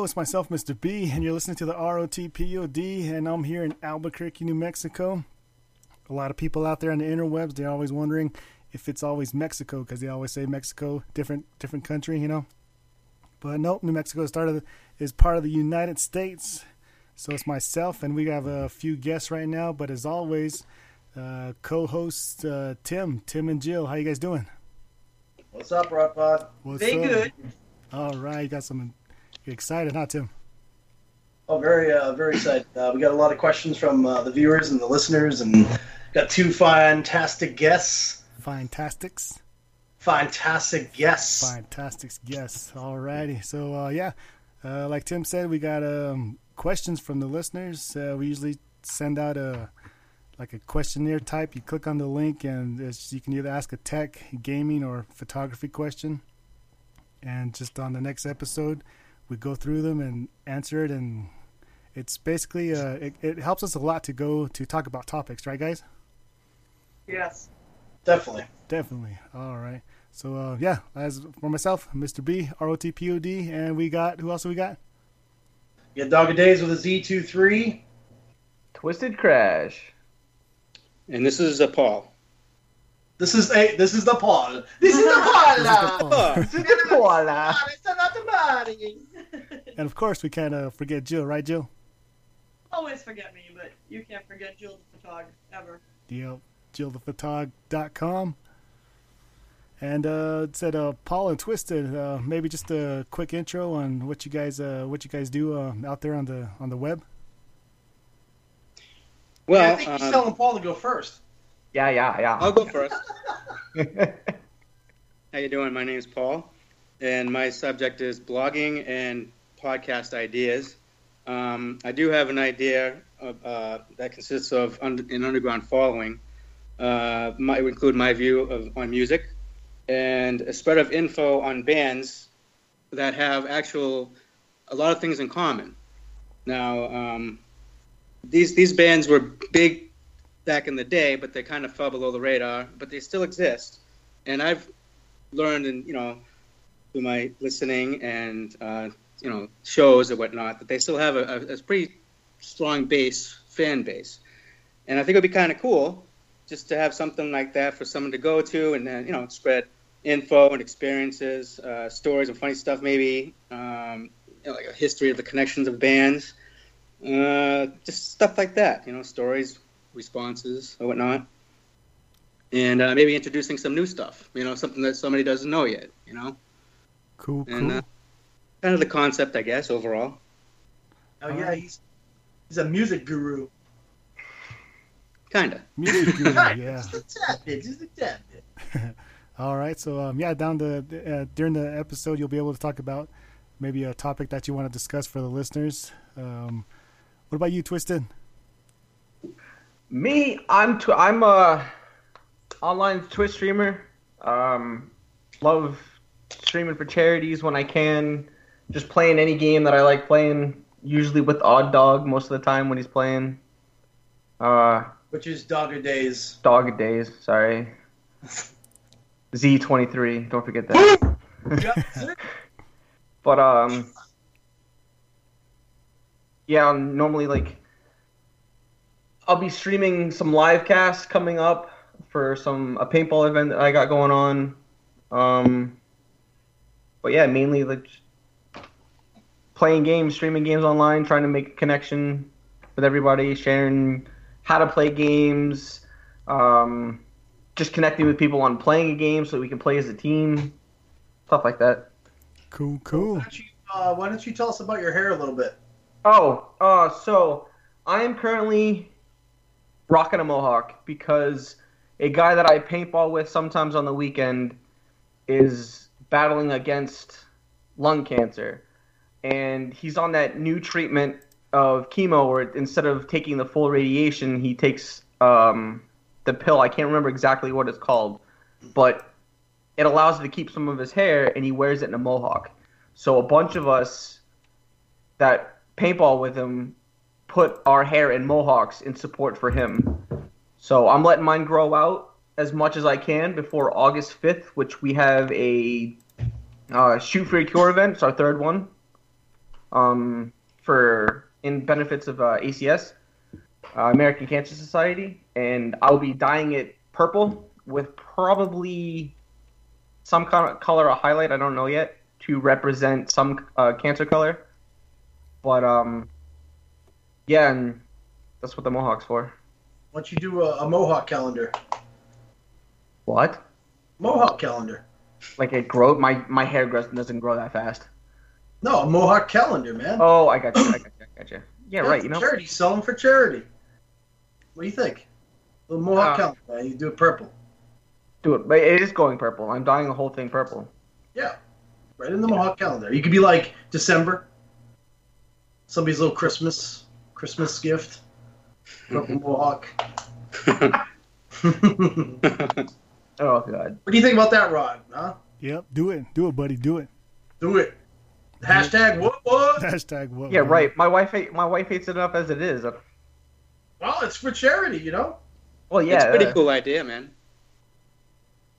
Hello, it's myself, Mr. B, and you're listening to the ROTPOD, and I'm here in Albuquerque, New Mexico. A lot of people out there on the interwebs, they're always wondering if it's always Mexico because they always say Mexico, different different country, you know. But nope, New Mexico started is part of the United States. So it's myself, and we have a few guests right now. But as always, uh, co-host uh, Tim, Tim and Jill. How you guys doing? What's up, Rod Pod? What's They up? good. All right, got some. Excited, huh, Tim? Oh, very, uh, very excited. Uh, we got a lot of questions from uh, the viewers and the listeners, and got two fantastic guests. Fantastics. Fantastic guests. Fantastics, yes. Alrighty. So uh, yeah, uh, like Tim said, we got um, questions from the listeners. Uh, we usually send out a like a questionnaire type. You click on the link, and you can either ask a tech, gaming, or photography question. And just on the next episode, we go through them and answer it. And it's basically uh, it, it helps us a lot to go to talk about topics, right, guys? Yes. Definitely. Definitely. All right. So uh, yeah, as for myself, Mr. B, R O T P O D, and we got who else do we got? You got Dog of Days with a Z two three. Twisted Crash. And this is a Paul. This is a. This is the Paul. This is the Paul. Oh, Paula. And of course, we can't uh, forget Jill, right, Jill? Always forget me, but you can't forget Jill the photographer ever. Yep, JillThePhotog.com. And uh, it said uh, Paul and Twisted. Uh, maybe just a quick intro on what you guys uh, what you guys do uh, out there on the on the web. well, I think he's um, telling Paul to go first. Yeah, yeah, yeah. I'll go first. How you doing? My name is Paul, and my subject is blogging and podcast ideas. Um, I do have an idea of, uh, that consists of un- an underground following. Uh, my, it would include my view of on music and a spread of info on bands that have actual a lot of things in common. Now, um, these these bands were big back in the day, but they kind of fell below the radar. But they still exist, and I've learned, and you know, through my listening and uh, you know shows and whatnot, that they still have a, a, pretty strong base fan base, and I think it'd be kind of cool just to have something like that for someone to go to, and then you know spread info and experiences, uh, stories and funny stuff, maybe um, you know, like a history of the connections of bands, uh, just stuff like that. You know, stories, responses, or whatnot, and uh, maybe introducing some new stuff. You know, something that somebody doesn't know yet. You know, Cool, cool. uh, kind of the concept, I guess, overall. Oh yeah, he's he's a music guru. Kind of. Music guru, yeah. Just a tad bit. Just a tad bit. All right, so um, yeah, down the uh, during the episode, you'll be able to talk about maybe a topic that you want to discuss for the listeners. Um, what about you, Twisted? Me, I'm tw- I'm a online Twitch streamer. Um, love streaming for charities when I can. Just playing any game that I like playing. Usually with Odd Dog most of the time when he's playing. Uh, Which is Dog of Days. Dog Days. Sorry. Z23. Don't forget that. Yep. But um, yeah, I'm normally like I'll be streaming some live casts coming up for some a paintball event that I got going on. Um, but yeah, mainly like playing games, streaming games online, trying to make a connection with everybody, sharing how to play games, um, just connecting with people on playing a game so that we can play as a team, stuff like that. Cool, Why cool. don't, you, uh, why don't you tell us about your hair a little bit? Oh, uh, so I am currently rocking a mohawk because a guy that I paintball with sometimes on the weekend is battling against lung cancer, and he's on that new treatment of chemo where instead of taking the full radiation, he takes um, the pill. I can't remember exactly what it's called, but it allows him to keep some of his hair, and he wears it in a mohawk. So a bunch of us that paintball with him put our hair in mohawks in support for him. So I'm letting mine grow out as much as I can before August 5th, which we have a uh, shoot for a cure event. It's our third one. um, for in benefits of uh, ACS, uh, American Cancer Society, and I'll be dyeing it purple with probably some kind of color or highlight. I don't know yet to represent some uh, cancer color. But um, yeah, and that's what the mohawk's for. Why don't you do a, a Mohawk calendar? What? Mohawk calendar. Like it grow? My my hair grows doesn't grow that fast. No, a Mohawk calendar, man. Oh, I got you. I got you. I got you. Yeah, right. You know. charity. Sell them for charity. What do you think? The Mohawk Uh, calendar. man. You do it purple. Do it, but it is going purple. I'm dyeing the whole thing purple. Yeah, right in the Mohawk calendar. You could be like December. Somebody's little Christmas Christmas gift. Purple Mohawk. what Oh god. What do you think about that, Rod? Huh? Yep, do it, do it, buddy, do it. Do it. Hashtag what what? Hashtag what? Yeah, what? right. My wife hate my wife hates it enough as it is. Well, it's for charity, you know. Well, yeah. it's a pretty uh, cool idea, man.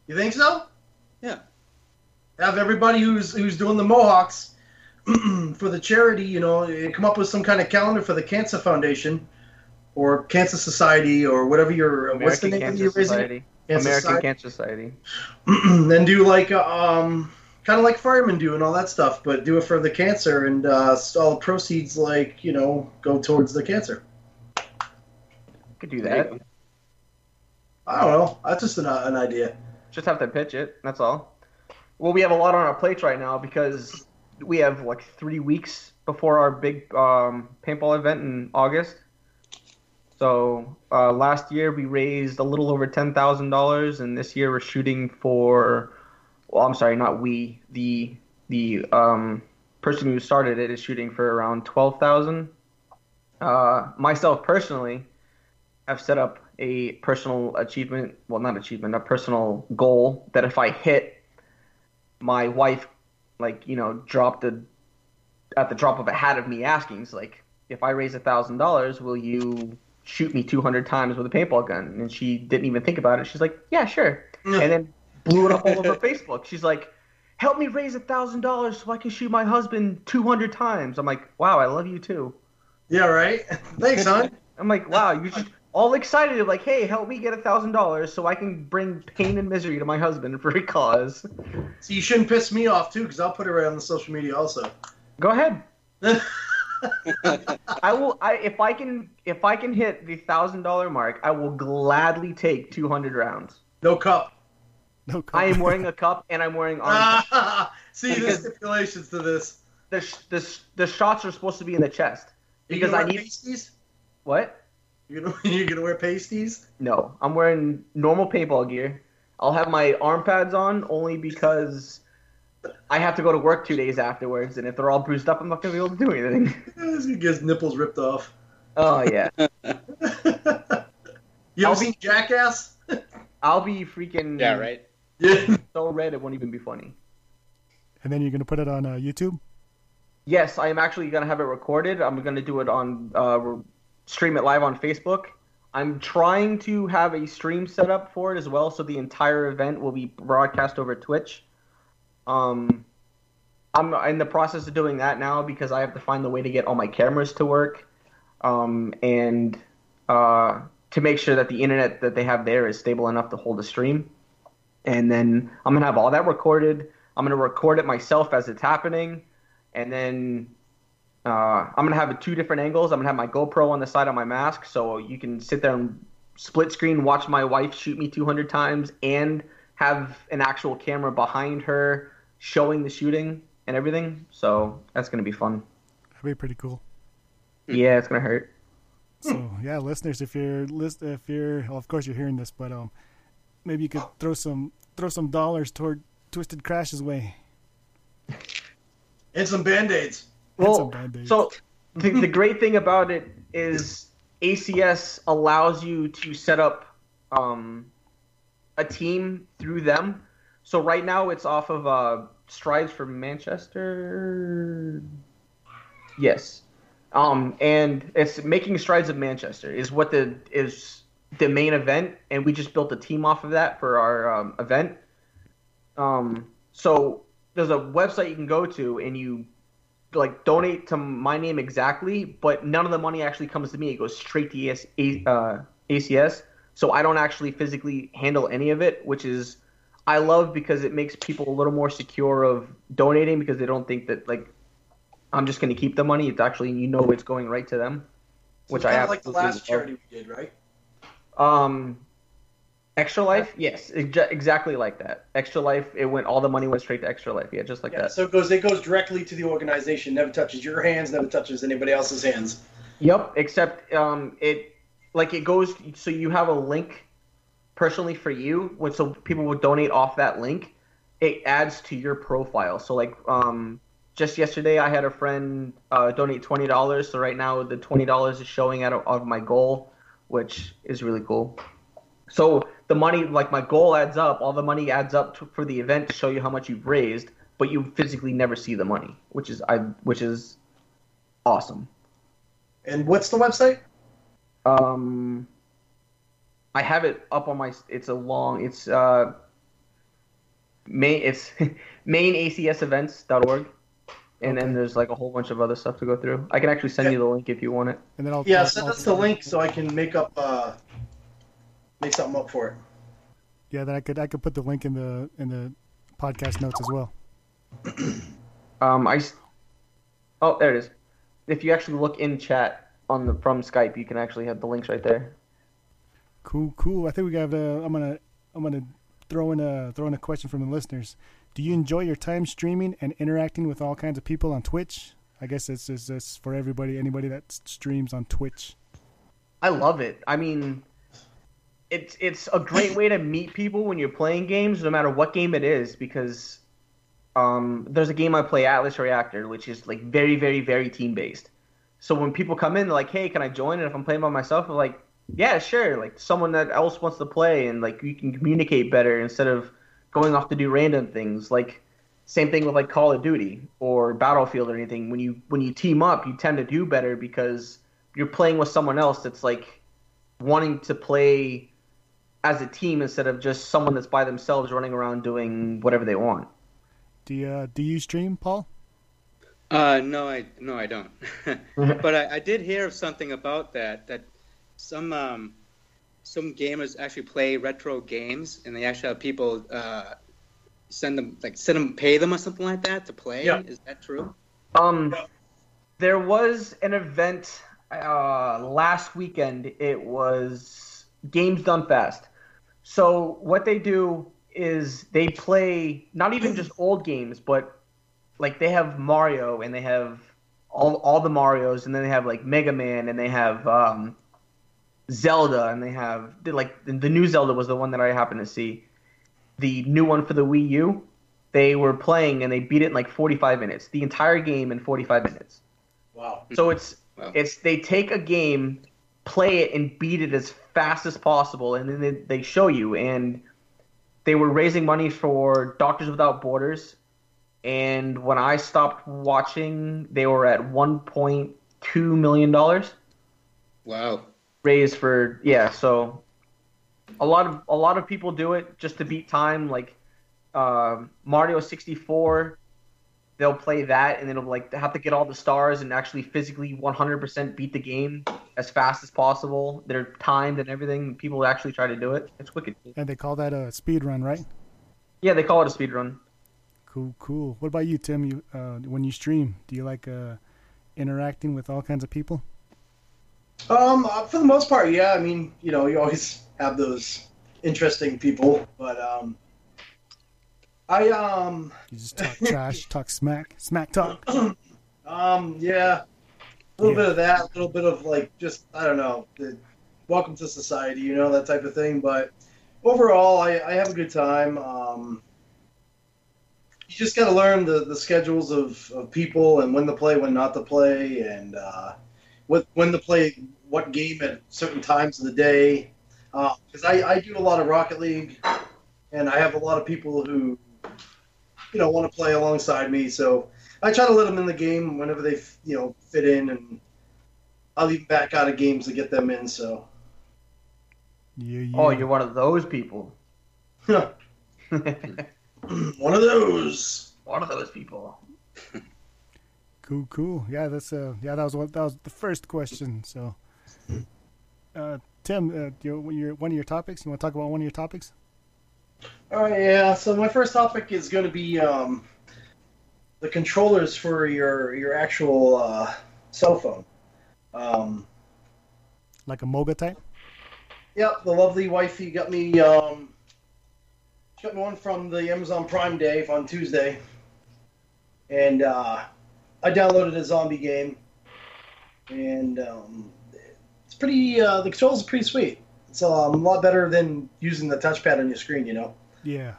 You think so? Yeah. Have everybody who's who's doing the Mohawks for the charity, you know, come up with some kind of calendar for the Cancer Foundation or Cancer Society or whatever your what's the American name of Cancer your raising Society. Cancer American Society? Cancer Society. then do like um kind of like firemen do and all that stuff, but do it for the cancer and uh, all the proceeds like you know go towards the cancer. Could do that. I don't know. That's just an, uh, an idea. Just have to pitch it. That's all. Well, we have a lot on our plates right now because we have like three weeks before our big um, paintball event in August. So uh, last year we raised a little over ten thousand dollars, and this year we're shooting for. Well, I'm sorry, not we. The the um, person who started it is shooting for around twelve thousand. Uh, myself personally, I've set up a personal achievement. Well, not achievement, a personal goal that if I hit, my wife, like you know, dropped the at the drop of a hat of me asking, it's like, if I raise a thousand dollars, will you shoot me 200 times with a paintball gun? And she didn't even think about it. She's like, yeah, sure. And then blew it up all over Facebook. She's like, help me raise a thousand dollars so I can shoot my husband 200 times. I'm like, wow, I love you too. Yeah, right. Thanks, hon. I'm like, wow, you're just all excited, like, hey, help me get a thousand dollars so I can bring pain and misery to my husband for a cause. So you shouldn't piss me off too, because I'll put it right on the social media also. Go ahead. I will. I if I can if I can hit the thousand dollar mark, I will gladly take 200 rounds. no cup. No, cup. I am wearing a cup and I'm wearing arm. Ah, see, the stipulations to this. the, sh- the sh- the shots are supposed to be in the chest You because gonna I wear need pasties. what? You gonna you gonna wear pasties? No, I'm wearing normal paintball gear. I'll have my arm pads on only because I have to go to work two days afterwards, and if they're all bruised up, I'm not gonna be able to do anything. He's gonna his nipples ripped off. Oh yeah, you I'll ever be- Jackass? I'll be freaking Yeah, right. Yeah. so red it won't even be funny. and then you're gonna put it on uh, YouTube. Yes, I am actually gonna have it recorded. I'm gonna do it on uh, stream it live on Facebook. I'm trying to have a stream set up for it as well, so the entire event will be broadcast over Twitch. Um, I'm in the process of doing that now because I have to find the way to get all my cameras to work, um, and uh, to make sure that the internet that they have there is stable enough to hold a stream. And then I'm gonna have all that recorded. I'm gonna record it myself as it's happening, and then uh, I'm gonna have it two different angles. I'm gonna have my GoPro on the side of my mask, so you can sit there and split screen watch my wife shoot me 200 times, and have an actual camera behind her showing the shooting and everything. So that's gonna be fun. That'd be pretty cool. Yeah, it's gonna hurt. So yeah, listeners, if you're list, if you're, well, of course you're hearing this, but um, maybe you could throw some throw some dollars toward Twisted Crash's way. And some band-aids. Well, Band-Aids. so the, the great thing about it is ACS allows you to set up um, a team through them. So right now it's off of uh, Strides for Manchester. Yes, um, and it's making strides of Manchester is what the is the main event, and we just built a team off of that for our um, event. Um, so there's a website you can go to, and you like donate to my name exactly, but none of the money actually comes to me. It goes straight to ES, A- uh, ACS. So I don't actually physically handle any of it, which is I love because it makes people a little more secure of donating because they don't think that like I'm just going to keep the money. It's actually you know it's going right to them, So which I have like the last charity we did, right? Um, Extra Life, yes, exactly like that. Extra Life, it went all the money went straight to Extra Life, yeah, just like Yeah. that. So it goes it goes directly to the organization. Never touches your hands. Never touches anybody else's hands. Yep, except um, it like it goes so you have a link personally for you, when so people would donate off that link. It adds to your profile. So like um, just yesterday, I had a friend uh, donate twenty dollars. So right now, the twenty dollars is showing out of, of my goal, which is really cool. So the money, like my goal, adds up. All the money adds up to, for the event to show you how much you've raised, but you physically never see the money, which is I, which is awesome. And what's the website? Um, I have it up on my. It's a long. It's uh, main. It's mainacsevents.org, and then there's like a whole bunch of other stuff to go through. I can actually send you the link if you want it. And then I'll Yeah, send us the link so I can make up uh, make something up for it. Yeah, then I could I could put the link in the in the podcast notes as well. Um, I. Oh, there it is. If you actually look in chat on the from Skype, you can actually have the links right there. Cool, cool. I think we got. Uh, I'm gonna I'm gonna throw in a throw in a question from the listeners. Do you enjoy your time streaming and interacting with all kinds of people on Twitch? I guess it's it's, it's for everybody, anybody that streams on Twitch. I love it. I mean, it's it's a great way to meet people when you're playing games, no matter what game it is, because um, there's a game I play, Atlas Reactor, which is like very, very, very team based. So when people come in, they're like, "Hey, can I join?" And if I'm playing by myself, I'm like, "Yeah, sure." Like someone that else wants to play, and like you can communicate better instead of going off to do random things. Like same thing with like Call of Duty or Battlefield or anything. When you when you team up, you tend to do better because you're playing with someone else that's like wanting to play as a team instead of just someone that's by themselves running around doing whatever they want. Do you uh, do you stream, Paul? Uh, no, I no, I don't. but I, I did hear of something about that. That some um, some gamers actually play retro games, and they actually have people uh, send them like send them pay them or something like that to play. Yeah. Is that true? Um, there was an event uh, last weekend. It was Games Done Fast. So what they do is they play not even just old games, but like they have Mario and they have all all the Mario's, and then they have like Mega Man and they have um, Zelda and they have like the, the new Zelda was the one that I happened to see. The new one for the Wii U, they were playing and they beat it in like 45 minutes. The entire game in 45 minutes. Wow. So it's Wow. it's they take a game, play it and beat it as fast as possible, and then they, they show you. And they were raising money for Doctors Without Borders. And when I stopped watching, they were at 1.2 million dollars Wow. Raised for yeah. So a lot of a lot of people do it just to beat time. Like um Mario 64, they'll play that and it'll like have to get all the stars and actually physically 100% beat the game as fast as possible. They're timed and everything. People actually try to do it. It's wicked. And they call that a speed run, right? Yeah, they call it a speed run. Cool, cool. What about you, Tim? You uh, when you stream, do you like uh, interacting with all kinds of people? Um, uh, for the most part, yeah. I mean, you know, you always have those interesting people, but um, I um, You just talk trash, talk smack, smack talk. um, yeah, a little Yeah. bit of that, a little bit of like just I don't know, the welcome to society, you know, that type of thing. But overall, I, I have a good time. Um, you just got to learn the, the schedules of, of people and when to play, when not to play, and uh, what when to play what game at certain times of the day. Uh, because I, I do a lot of Rocket League, and I have a lot of people who, you know, want to play alongside me. So I try to let them in the game whenever they, you know, fit in, and I'll even back out of games to get them in. So Yeah, yeah. Oh, you're one of those people. one of those. one of those people. Cool, cool. Yeah, that's uh, yeah, that was what that was the first question. So, uh, Tim, uh, your, your one of your topics. You want to talk about one of your topics? All right, yeah. So my first topic is going to be um, the controllers for your your actual uh, cell phone. Um, Like a Moga type? Yep, the lovely wifey got me um, she got me one from the Amazon Prime Day on Tuesday, and uh, I downloaded a zombie game, and um, it's pretty. Uh, the controls are pretty sweet. It's um, a lot better than using the touchpad on your screen. You know, Yeah.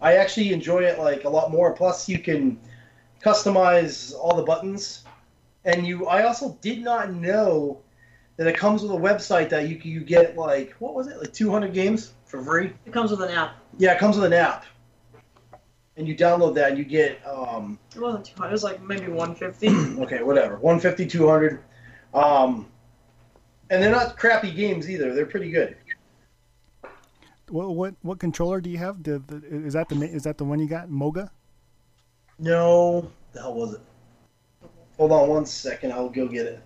I actually enjoy it like a lot more. Plus, you can customize all the buttons, and you. I also did not know that it comes with a website that you you get like what was it like 200 games for free. It comes with an app. Yeah, it comes with an app, and you download that and you get um It wasn't 200. It was like maybe 150. okay whatever 150 200, um, and they're not crappy games either. They're pretty good. What what what controller do you have? The, the, is that the is that the one you got? Moga? No, the hell was it? Hold on one second. I'll go get it.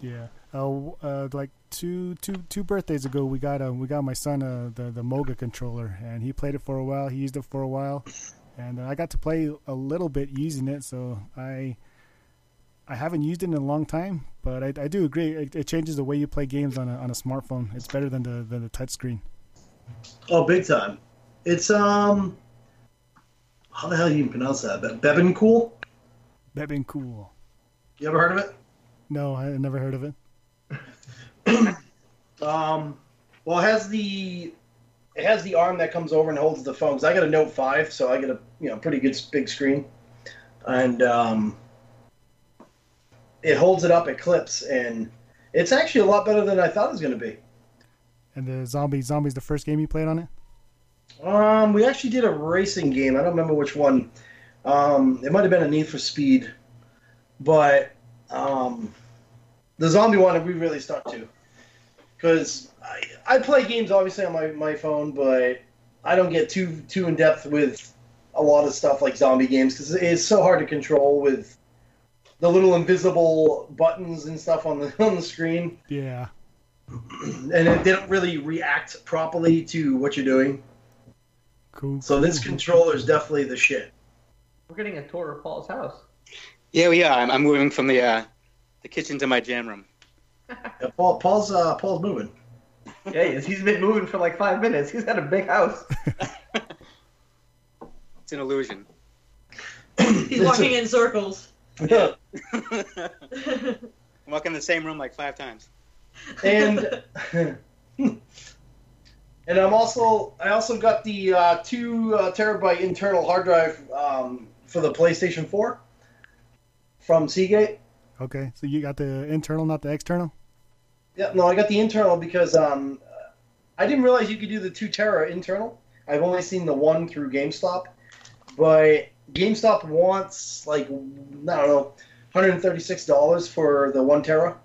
Yeah. Uh, uh, like two two two birthdays ago, we got a we got my son uh, the the Moga controller, and he played it for a while. He used it for a while, and uh, I got to play a little bit using it. So I I haven't used it in a long time, but I, I do agree. It, it changes the way you play games on a on a smartphone. It's better than the than the touchscreen. Oh, big time. It's um, how the hell do you pronounce that? Be- Bebencool? That been cool. You ever heard of it? No, I never heard of it. Um, well, it has the it has the arm that comes over and holds the phone. Cause I got a Note Five, so I got a you know pretty good big screen, and um, it holds it up. It clips, and it's actually a lot better than I thought it was going to be. And the zombie zombies the first game you played on it. Um, we actually did a racing game. I don't remember which one. Um, it might have been a Need for Speed, but um, the zombie one we really stuck to because I, I play games obviously on my, my phone, but I don't get too too in depth with a lot of stuff like zombie games because it's so hard to control with the little invisible buttons and stuff on the on the screen, Yeah. and it, they don't really react properly to what you're doing. Cool. So this controller is definitely the shit. We're getting a tour of Paul's house. Yeah, we are. I'm, I'm moving from the uh, the kitchen to my jam room. Yeah, Paul, Paul's uh, Paul's moving. Yeah, he is. He's been moving for like five minutes. He's got a big house. It's an illusion. He's walking in circles. Yeah. I'm walking in the same room like five times. and and I'm also I also got the uh, two uh, terabyte internal hard drive um, for the PlayStation 4 from Seagate. Okay, so you got the internal, not the external. Yeah, no, I got the internal because um, I didn't realize you could do the two tera internal. I've only seen the one through GameStop, but GameStop wants like I don't know, 136 dollars for the one tera.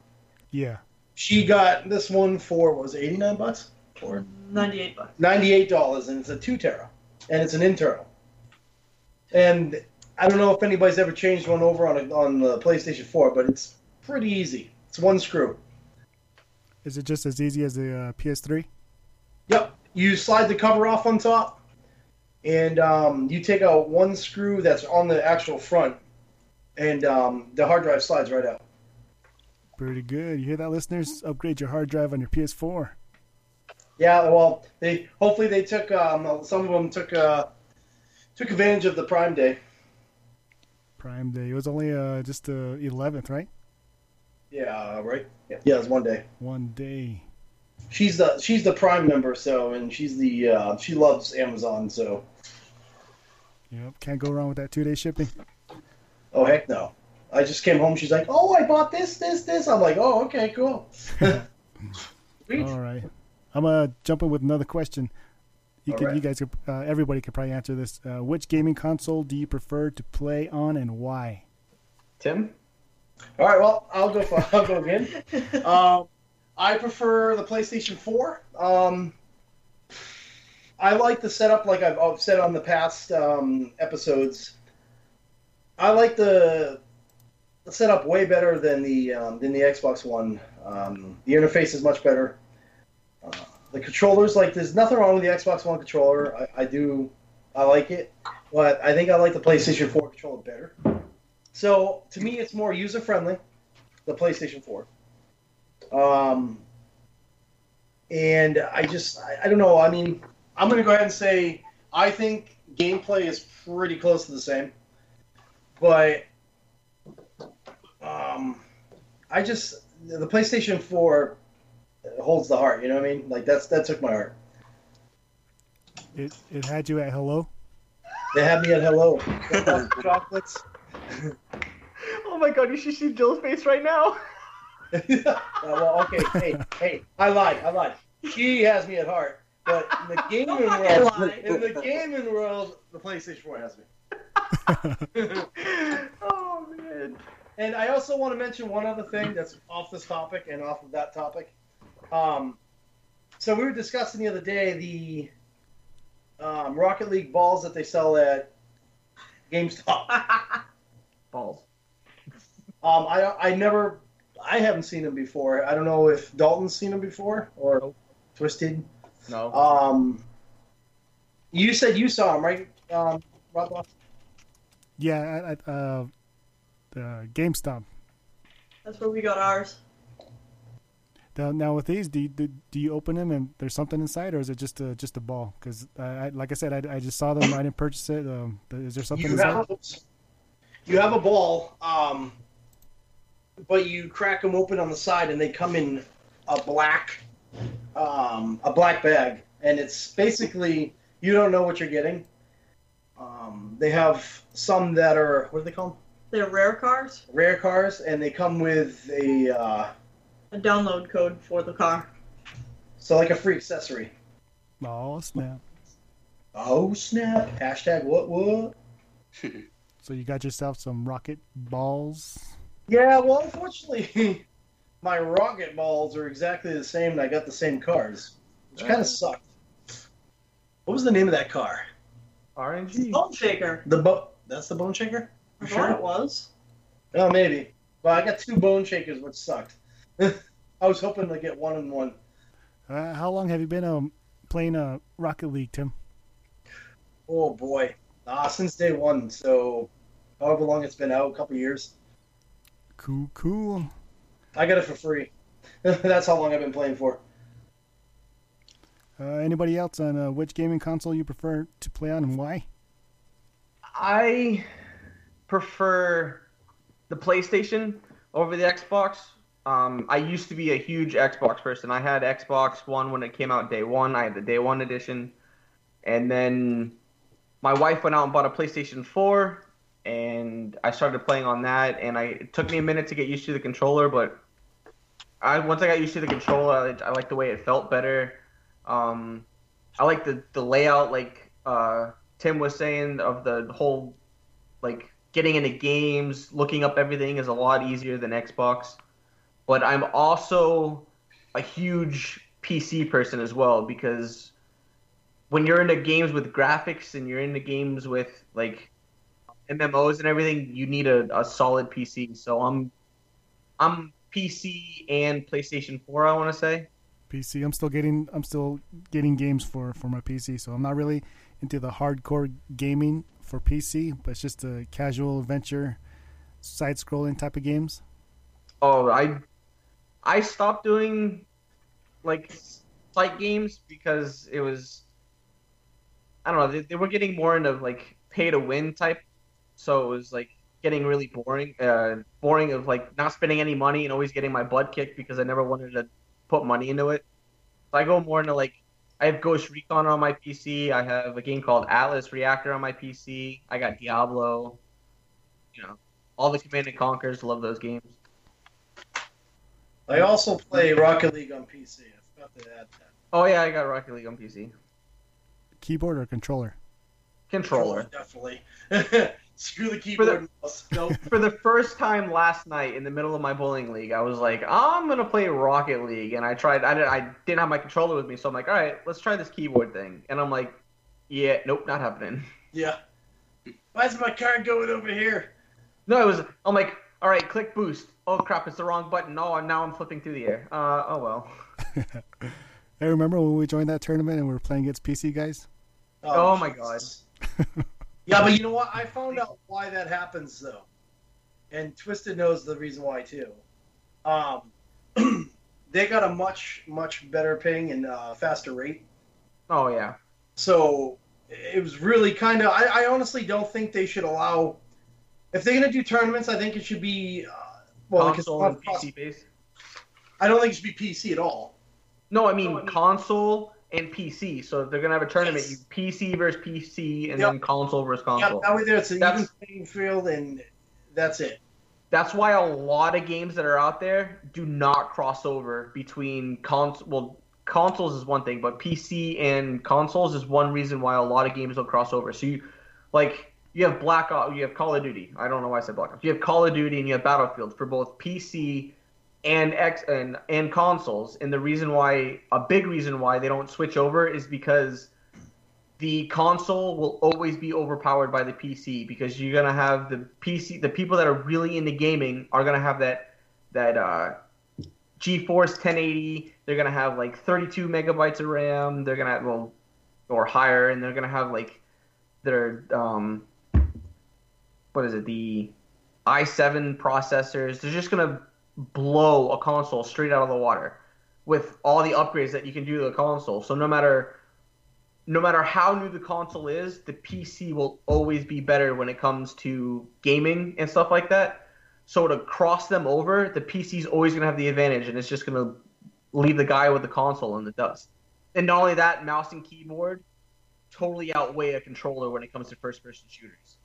Yeah. She got this one for what was it, 89 bucks or 98 bucks. 98 dollars, and it's a two tera, and it's an internal. And I don't know if anybody's ever changed one over on a, on the PlayStation 4, but it's pretty easy. It's one screw. Is it just as easy as the uh, PS3? Yep. You slide the cover off on top, and um, you take out one screw that's on the actual front, and um, the hard drive slides right out. Pretty good. You hear that, listeners? Upgrade your hard drive on your PS4. Yeah. Well, they hopefully they took um, some of them took uh, took advantage of the Prime Day. Prime Day. It was only uh, just the 11th, right? Yeah. Right. Yeah. Yeah. It's one day. One day. She's the she's the Prime member, so and she's the uh, she loves Amazon, so Yep. Can't go wrong with that two day shipping. oh heck no. I just came home. She's like, "Oh, I bought this, this, this." I'm like, "Oh, okay, cool." All right. I'm gonna jump in with another question. You All could, right. you guys, could, uh, everybody could probably answer this. Uh, which gaming console do you prefer to play on, and why? Tim? All right, well, I'll go. For, I'll go again. Um, I prefer the PlayStation 4. Um, I like the setup, like I've, I've said on the past um, episodes. I like the, the setup way better than the um, than the Xbox One. Um, the interface is much better. Uh, the controllers, like, there's nothing wrong with the Xbox One controller. I, I do, I like it, but I think I like the PlayStation 4 controller better. So to me, it's more user friendly. The PlayStation 4. Um, and I just, I, I don't know. I mean, I'm going to go ahead and say I think gameplay is pretty close to the same, but um, I just the PlayStation 4 holds the heart. You know what I mean? Like that's that took my heart. It it had you at hello. They had me at hello. Chocolates. Oh my god, you should see Jill's face right now. Uh, well, okay. Hey, hey, I lied. I lied. She has me at heart, but in the gaming world, lie. in the gaming world, the PlayStation 4 has me. oh man. And I also want to mention one other thing that's off this topic and off of that topic. Um, so we were discussing the other day the um, Rocket League balls that they sell at GameStop. Balls. Um, I I never, I haven't seen him before. I don't know if Dalton's seen him before or Nope. Twisted. No. Um, you said you saw him, right, um, Rob? Yeah, at, at uh, the GameStop. That's where we got ours. Now, now with these, do you, do, do you open them and there's something inside, or is it just a just a ball? Because I, like I said, I, I just saw them. I didn't purchase it. Um, is there something You inside? have, you have a ball, um, but you crack them open on the side, and they come in a black, um, a black bag, and it's basically you don't know what you're getting. Um, they have some that are what do they call them? They're rare cars. Rare cars, and they come with a uh, A download code for the car. so like a free accessory. Oh snap! Oh snap! Hashtag what what? So you got yourself some rocket balls. Yeah, well, unfortunately, my rocket balls are exactly the same, and I got the same cars, which kind of sucked. What was the name of that car? RNG. Bone shaker. The bo- That's the Bone Shaker. I You thought sure? it was. Oh, maybe. Well, I got two Bone Shakers, which sucked. I was hoping to get one and one. Uh, how long have you been um, playing uh, Rocket League, Tim? Oh boy, ah, since day one. So, however long it's been out, a couple years. Cool, cool. I got it for free. That's how long I've been playing for. Uh, anybody else on uh, which gaming console you prefer to play on and why? I prefer the PlayStation over the Xbox. Um, I used to be a huge Xbox person. I had Xbox One when it came out day one. I had the day one edition, and then my wife went out and bought a PlayStation 4, and I started playing on that. And I it took me a minute to get used to the controller, but I once I got used to the controller, I, I liked the way it felt better. Um, I like the the layout, like uh, Tim was saying, of the whole like getting into games, looking up everything is a lot easier than Xbox. But I'm also a huge PC person as well because when you're into games with graphics and you're into games with like MMOs and everything, you need a, a solid PC. So I'm I'm PC and PlayStation 4, I want to say. PC. I'm still getting I'm still getting games for for my PC, so I'm not really into the hardcore gaming for PC, but it's just a casual adventure, side scrolling type of games. Oh, I I stopped doing like fight games because it was I don't know they, they were getting more into like pay to win type, so it was like getting really boring. Uh, boring of like not spending any money and always getting my butt kicked because I never wanted to put money into it. So I go more into like I have Ghost Recon on my PC. I have a game called Atlas Reactor on my PC. I got Diablo. You know, all the Command and Conquers. Love those games. I also play Rocket League on PC. I forgot to add that. Oh yeah, I got Rocket League on PC. Keyboard or controller? Controller. definitely. Screw the keyboard. and mouse. Nope. For the first time last night in the middle of my bowling league, I was like, I'm gonna play Rocket League, and I tried. I didn't, I didn't have my controller with me, so I'm like, all right, let's try this keyboard thing. And I'm like, yeah, nope, not happening. Yeah. Why is my card going over here? No, it was. I'm like, all right, click boost. Oh crap, it's the wrong button. Oh, now I'm flipping through the air. Uh, oh well. I remember when we joined that tournament and we were playing against PC guys. Oh, my God. Yeah, but you know what? I found out why that happens though, and Twisted knows the reason why too. Um, they got a much much better ping and uh, faster rate, Oh yeah. so it was really kind of. I, I honestly don't think they should allow. If they're gonna do tournaments, I think it should be. Uh, well, console and PC based. I don't think it should be PC at all. No, I mean console and PC. So if they're gonna have a tournament, Yes. you PC versus PC, and Yep. then console versus Yeah, console. that way there it's an That's- even playing field, and that's it. That's why a lot of games that are out there do not cross over between cons. Well, consoles is one thing, but PC and consoles is one reason why a lot of games don't cross over. So you, like, you have Black Ops, you have Call of Duty. I don't know why I said Black Ops. You have Call of Duty and you have Battlefield for both PC and X and and consoles. And the reason why, a big reason why they don't switch over is because the console will always be overpowered by the PC because you're gonna have the PC. The people that are really into gaming are gonna have that that uh, GeForce 1080. They're gonna have like 32 megabytes of RAM. They're gonna have well or higher, and they're gonna have like their um, what is it? The i7 processors. They're just gonna blow a console straight out of the water with all the upgrades that you can do to the console. So no matter no matter how new the console is, the PC will always be better when it comes to gaming and stuff like that. So to cross them over, the PC's always going to have the advantage, and it's just going to leave the guy with the console in the dust. And not only that, mouse and keyboard totally outweigh a controller when it comes to first-person shooters.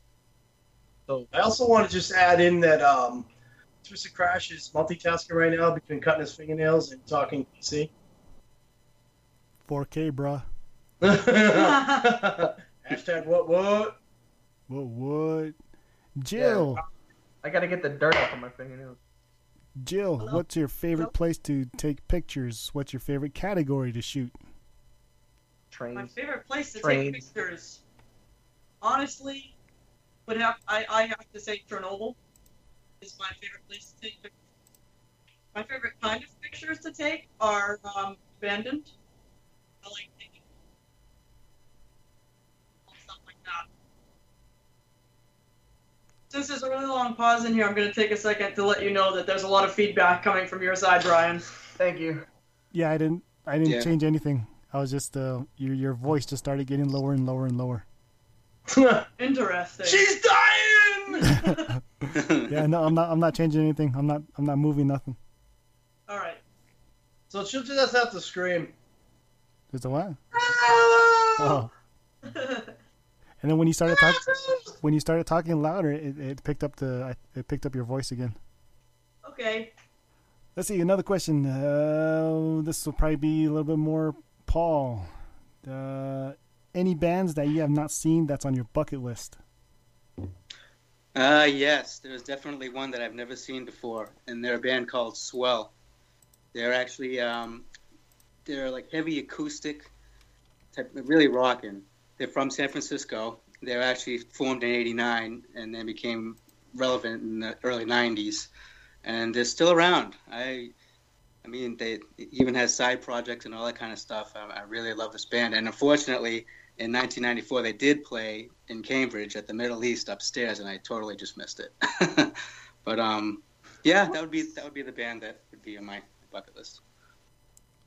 So I also want to just add in that um, Twisted Crash is multitasking right now between cutting his fingernails and talking PC. 4K, bruh. Hashtag what what? What? What? Jill, I got to get the dirt off of my fingernails. Jill, what's your favorite place to take pictures? What's your favorite category to shoot? My favorite place to Trains. take pictures, honestly, would have I, I have to say Chernobyl is my favorite place to take pictures. My favorite kind of pictures to take are um, abandoned. I like taking stuff like that. Since there's a really long pause in here, I'm going to take a second to let you know that there's a lot of feedback coming from your side, Brian. Thank you. Yeah, I didn't. I didn't Yeah. change anything. I was just uh, your your voice just started getting lower and lower and lower. Interesting. She's dying. Yeah, no, I'm not. I'm not changing anything. I'm not. I'm not moving nothing. All right. so she'll just have to scream. Just a what? "Ah!" Oh. And then when you started talking, when you started talking louder, it, it picked up the it picked up your voice again. Okay. Let's see another question. Uh, this will probably be a little bit more Paul. Uh, any bands that you have not seen that's on your bucket list? Uh, yes, there's definitely one that I've never seen before, and they're a band called Swell. They're actually um, they're like heavy acoustic, type, really rocking. They're from San Francisco. They're actually formed in '89 and then became relevant in the early '90s, and they're still around. I, I mean, they even has side projects and all that kind of stuff. I, I really love this band, and unfortunately, in 1994 they did play in Cambridge at the Middle East upstairs, and I totally just missed it. but um, yeah, that would be that would be the band that would be on my bucket list.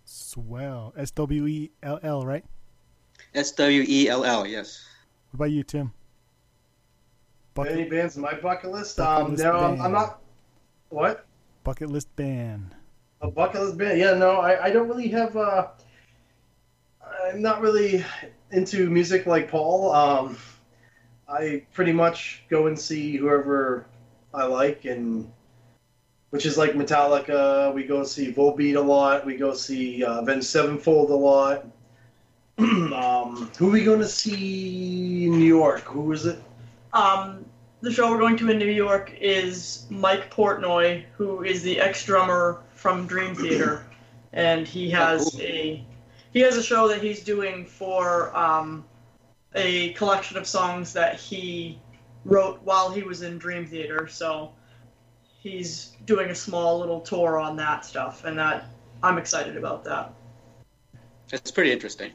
Swell. S W E L L, right? S W E L L, yes. What about you, Tim? Any bands on my bucket list? Bucket Um, list no, I'm, band. I'm not. What? bucket list band. A bucket list band? Yeah, no, I, I don't really have. Uh, I'm not really into music like Paul. Um, I pretty much go and see whoever I like, and which is like Metallica. We go see Volbeat a lot. We go see uh, Avenged Sevenfold a lot. um, who are we going to see in New York? Who is it? Um, the show we're going to in New York is Mike Portnoy, who is the ex-drummer from Dream Theater, and he has cool. a he has a show that he's doing for um, a collection of songs that he wrote while he was in Dream Theater. So he's doing a small little tour on that stuff, and that I'm excited about that. It's pretty interesting.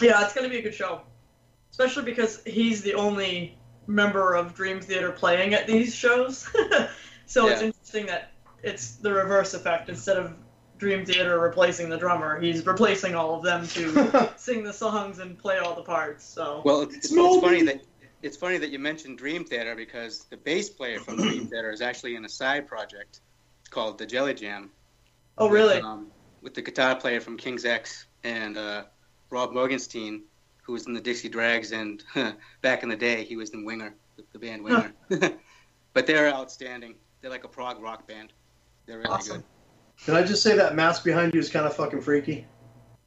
Yeah, it's gonna be a good show, especially because he's the only member of Dream Theater playing at these shows. so it's interesting that it's the reverse effect. Instead of Dream Theater replacing the drummer, he's replacing all of them to sing the songs and play all the parts. So Well, it's, it's, Small funny that it's funny that you mentioned Dream Theater because the bass player from Dream Theater is actually in a side project called the Jelly Jam. oh really? Um, with the guitar player from King's X and uh, Rod Morgenstein, who was in the Dixie Dregs, and back in the day he was in Winger, the, the band Winger. but they're outstanding. They're like a prog rock band. They're really Awesome. Can I just say that mask behind you is kind of fucking freaky?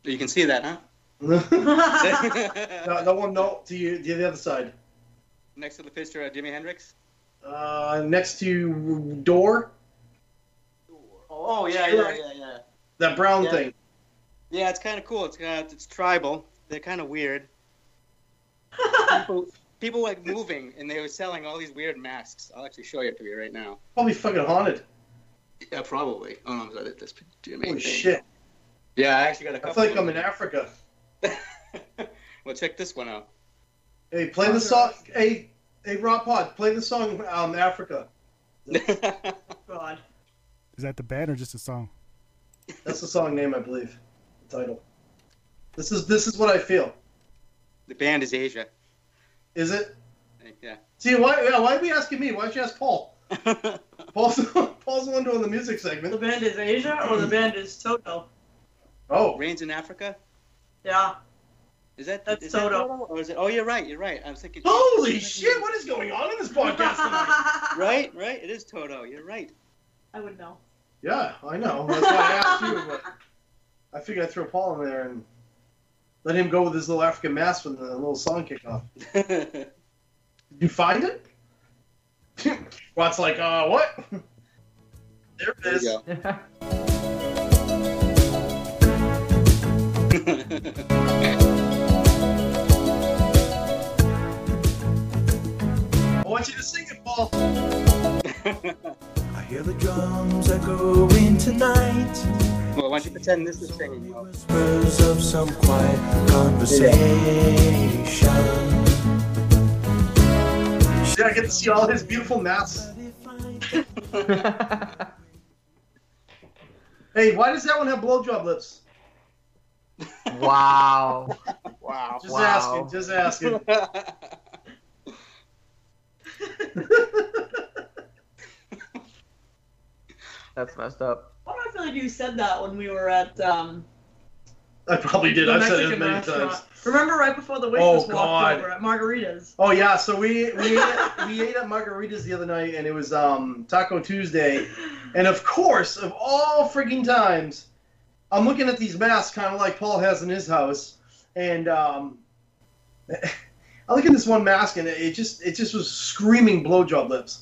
You can see that, huh? no, that one, no, to you, to the other side. Next to the picture of Jimi Hendrix. Uh, next to door, Oh yeah, yeah, yeah, yeah. that brown Yeah. thing. Yeah, it's kind of cool. It's kind of it's tribal. They're kind of weird. People, people like moving, and they were selling all these weird masks. I'll actually show you to you right now. Probably fucking haunted. Yeah, probably. Oh, no, is that it? This Jimmy Holy thing. shit! Yeah, I actually got a I couple. feel like of I'm in. Africa. well, check this one out. Hey, play the song. Hey, hey, Rob Pod, play the song um, Africa. God. Is that the band or just a song? That's the song name, I believe. The title. This is this is what I feel. the band is Asia. Is it? Yeah. See, why? Yeah, why are we asking me? Why don't you ask Paul? Paul's Paul's the one doing the music segment. The band is Asia or the band is Toto? Oh, Rains in Africa. Yeah. Is that That's is that Toto. Toto? Or is it? Oh, you're right. You're right. I was thinking. holy shit! What is going on in this podcast tonight? Right, right. It is Toto. You're right. I would know. Yeah, I know. That's why I asked you. But I figured I'd throw Paul in there and let him go with his little African mask when the little song kicked off. Did you find it? Rod's like, uh, what? There it there is. you go. I want you to sing it, Paul. I hear the drums echoing tonight. well, why don't you pretend this is singing? Mo? Whispers of some quiet conversation. Yeah, I get to see all his beautiful masks. Hey, why does that one have blowjob lips? wow. Wow. Just Wow. asking, just asking. That's messed up. Why do I feel like you said that when we were at um, I probably did. I've said it Mexican many restaurant? times. Remember right before the Oh, waitress walked God. over at Margaritas? Oh yeah, so we we ate, at- we ate at margaritas the other night, and it was um, Taco Tuesday, and of course, of all freaking times, I'm looking at these masks, kind of like Paul has in his house, and um, I look at this one mask, and it, it just it just was screaming blowjob lips.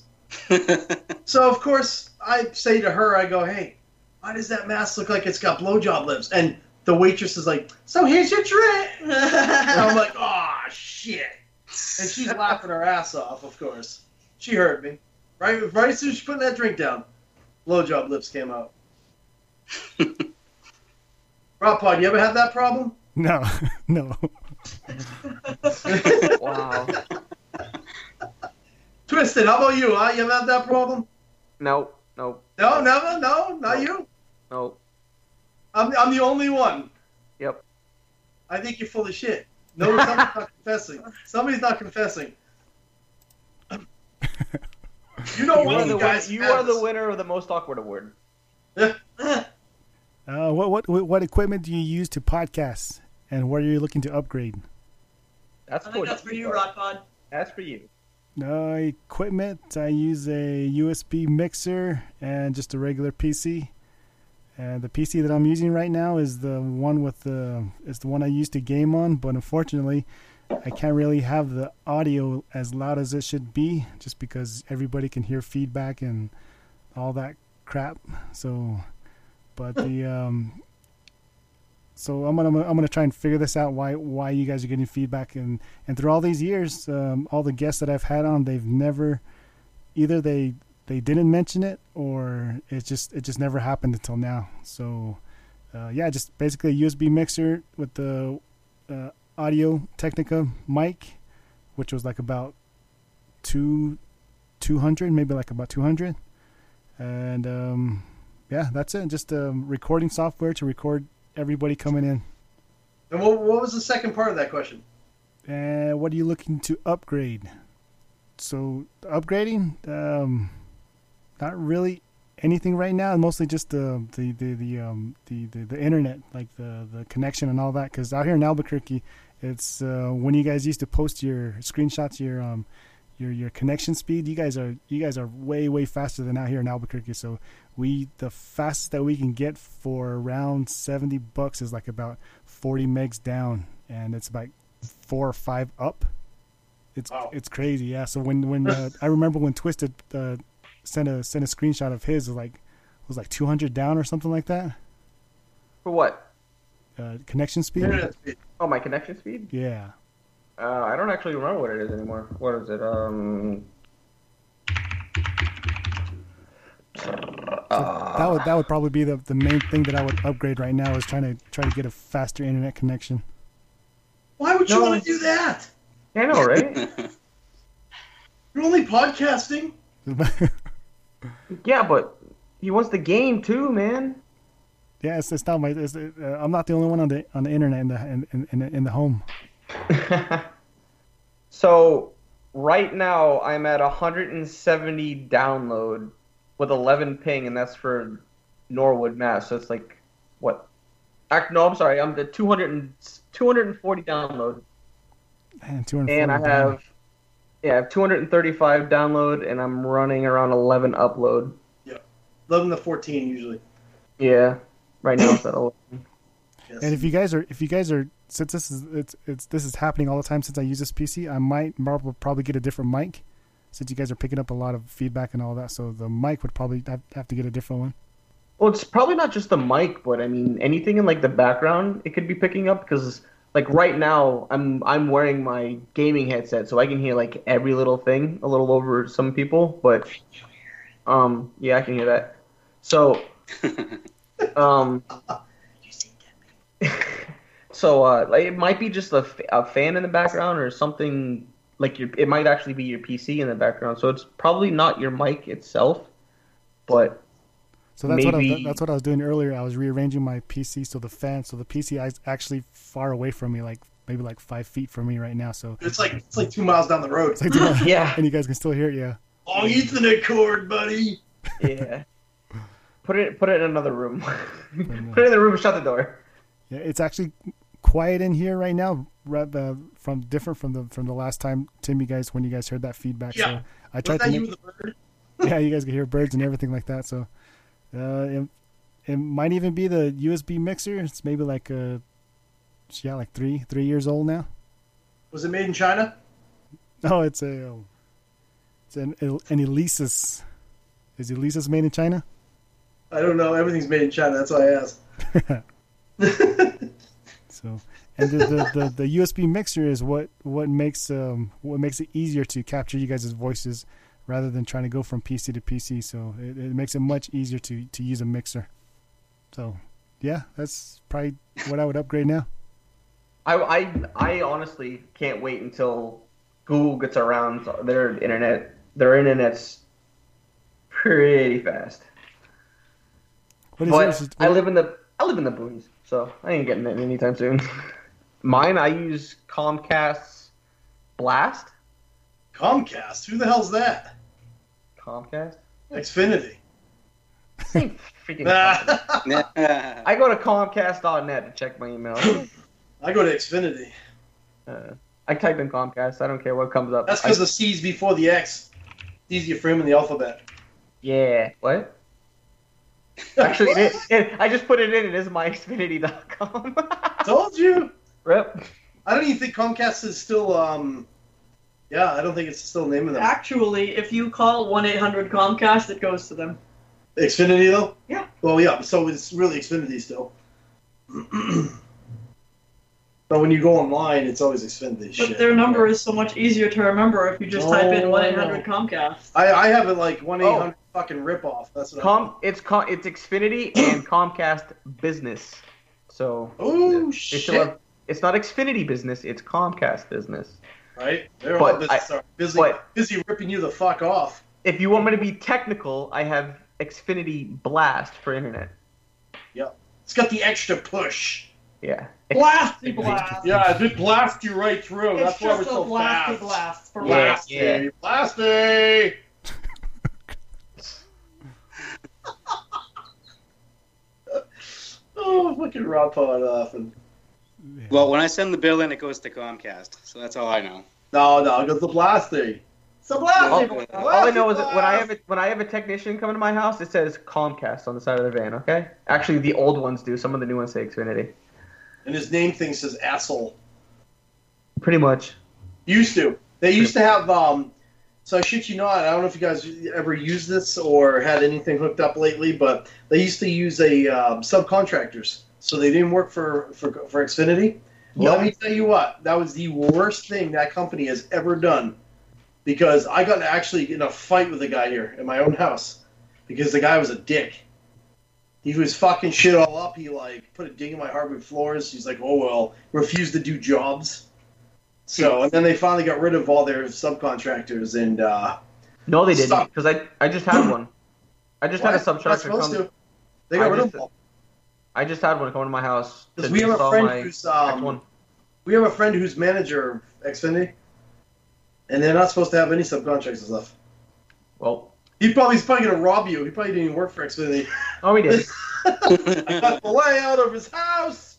So of course, I say to her, I go, "Hey, why does that mask look like it's got blowjob lips?" And the waitress is like, "So here's your drink." And I'm like, "Oh shit." And she's laughing her ass off, of course. She heard me. Right right as soon as she put that drink down, blowjob lips came out. Rob Pod, you ever have that problem? No, no. Wow. Twisted, how about you? Huh? You ever have that problem? Nope. Nope. No, never? No, not you? Nope. I'm, I'm the only one. Yep. I think you're full of shit. No, somebody's not confessing. Somebody's not confessing. You know You one are the you guys. win- you are the winner of the most awkward award. Uh, what what what equipment do you use to podcast, and what are you looking to upgrade? That's I think that's for you, Rod Pod. That's for you. Uh, equipment. I use a USB mixer and just a regular PC. And the PC that I'm using right now is the one with the is the one I used to game on, but unfortunately, I can't really have the audio as loud as it should be, just because everybody can hear feedback and all that crap. So, but the um, so I'm gonna I'm gonna try and figure this out. Why why you guys are getting feedback and and through all these years, um, all the guests that I've had on, they've never either they they didn't mention it or it just it just never happened until now. So uh, yeah, just basically a USB mixer with the uh, Audio Technica mic, which was like about two two hundred, maybe like about two hundred, and um, yeah, that's it. Just um, recording software to record everybody coming in. And what, what was the second part of that question? And what are you looking to upgrade? So upgrading, um, not really anything right now. Mostly just the the the the um the, the, the internet, like the the connection and all that. Because out here in Albuquerque, it's uh, when you guys used to post your screenshots, your um your your connection speed. You guys are you guys are way way faster than out here in Albuquerque. So we the fastest that we can get for around seventy bucks is like about forty megs down, and it's about four or five up. It's Wow. it's crazy, yeah. So when when uh, I remember when Twisted uh, sent a sent a screenshot of his it was like it was like two hundred down or something like that. For what? Uh, connection speed. Internet speed. Oh, my connection speed? Yeah. Uh, I don't actually remember what it is anymore. What is it? Um. Uh, that would that would probably be the, the main thing that I would upgrade right now is trying to try to get a faster internet connection. Why would you No. want to do that? I know, right? You're only podcasting. yeah, but he wants the game too, man. yeah, it's, it's not my. It's, uh, I'm not the only one on the on the internet in the in in, in, the, in the home. so right now I'm at 170 download with 11 ping, and that's for Norwood, Mass. So it's like what? Act no, I'm sorry. I'm the 200 and, 240 download, Man, 240 and I have yeah, I have 235 download, and I'm running around 11 upload. Yeah, 11 to 14 usually. Yeah, right now it's at 11. Yes. And if you guys are if you guys are since this is it's it's this is happening all the time since I use this PC, I might prob- probably get a different mic since you guys are picking up a lot of feedback and all that. So the mic would probably have, have to get a different one. Well, it's probably not just the mic, but I mean anything in like the background it could be picking up because like right now I'm I'm wearing my gaming headset so I can hear like every little thing a little over some people, but um yeah I can hear that. So um so uh like it might be just a, a fan in the background or something like your it might actually be your PC in the background. So it's probably not your mic itself, but So that's what I, Maybe- that's what I was doing earlier. I was rearranging my PC so the fan so the PC is actually far away from me, like maybe like five feet from me right now. So It's like it's like two miles down the road. it's like yeah. and you guys can still hear it. Yeah. Long Ethernet cord, buddy. Yeah. Put it put it in another room. put it in the room. Shut the door. Yeah, it's actually quiet in here right now, right, uh, from different from the from the last time Tim, you guys when you guys heard that feedback. Yeah. So I tried to make, the bird? yeah, you guys can hear birds and everything like that. So uh, it, it might even be the USB mixer. It's maybe like uh yeah, like three three years old now. Was it made in China? No, it's a um, it's an an Alesis. Is Alesis made in China? I don't know. Everything's made in China. That's why I asked. So, and the, the, the, the USB mixer is what what makes um what makes it easier to capture you guys' voices rather than trying to go from PC to PC. So it, it makes it much easier to to use a mixer. So, yeah, that's probably what I would upgrade now. I, I I honestly can't wait until Google gets around their internet. Their internet's pretty fast. What is but yours? I live in the I live in the boonies, so I ain't getting it anytime soon. Mine, I use Comcast's Blast. Comcast. Who the hell's that? Comcast. Xfinity. Same freaking. company. I I go to Comcast.net to check my email. I go to Xfinity. Uh, I type in Comcast. I don't care what comes up. That's because I- the C's before the X. It's easier for him in the alphabet. yeah. What? Actually, it, it, I just put it in. It is my Xfinity.com. Told you. Rip. I don't even think Comcast is still. um Yeah, I don't think it's still the name of them. Actually, if you call 1 800 Comcast, it goes to them. Xfinity though. Yeah. Well, yeah. So it's really Xfinity still. But when you go online, it's always Xfinity But shit. their number is so much easier to remember if you just type in Oh, 1 800 Comcast. I, I have it like one eight Oh. hundred fucking ripoff. That's what Com, it's com, it's Xfinity and Comcast Business. So Oh shit! have, it's not Xfinity Business, it's Comcast Business. Right? They're But all business are busy, busy ripping you the fuck off. If you want me to be technical, I have Xfinity Blast for internet. Yep. It's got the extra push. Yeah. Blasty blast! Yeah, it blast you right through. It's just a blasty blast for Yeah. blast. Yeah. Blasty! oh, fucking Rob Pod laughing. Yeah. Well, when I send the bill in, it goes to Comcast. So that's all I know. No, no, it goes the blasty. So blasty Oh, blast. All I know is that when I have a, when I have a technician coming to my house, it says Comcast on the side of their van. Okay. Actually, the old ones do. Some of the new ones say Xfinity. And his name thing says asshole. Pretty much. Used to. They used to have. um So I shit you not. I don't know if you guys ever used this or had anything hooked up lately, but they used to use a um, subcontractors, so they didn't work for for, for Xfinity. Let me tell you what, that was the worst thing that company has ever done, because I got actually in a fight with a guy here in my own house, because the guy was a dick. He was fucking shit all up. He like put a ding in my hardwood floors. He's like, oh well, refused to do jobs. So and then they finally got rid of all their subcontractors and uh, No, they didn't. Because I I just had one. I just had a subcontractor come. to. They got I rid of them all. I just had one come to my house. Because we have a friend who's um, we have a friend who's manager of Xfinity, and they're not supposed to have any subcontractors and stuff. Well, He probably he's probably gonna rob you. He probably didn't even work for Xfinity. oh, he did. I got the layout of his house.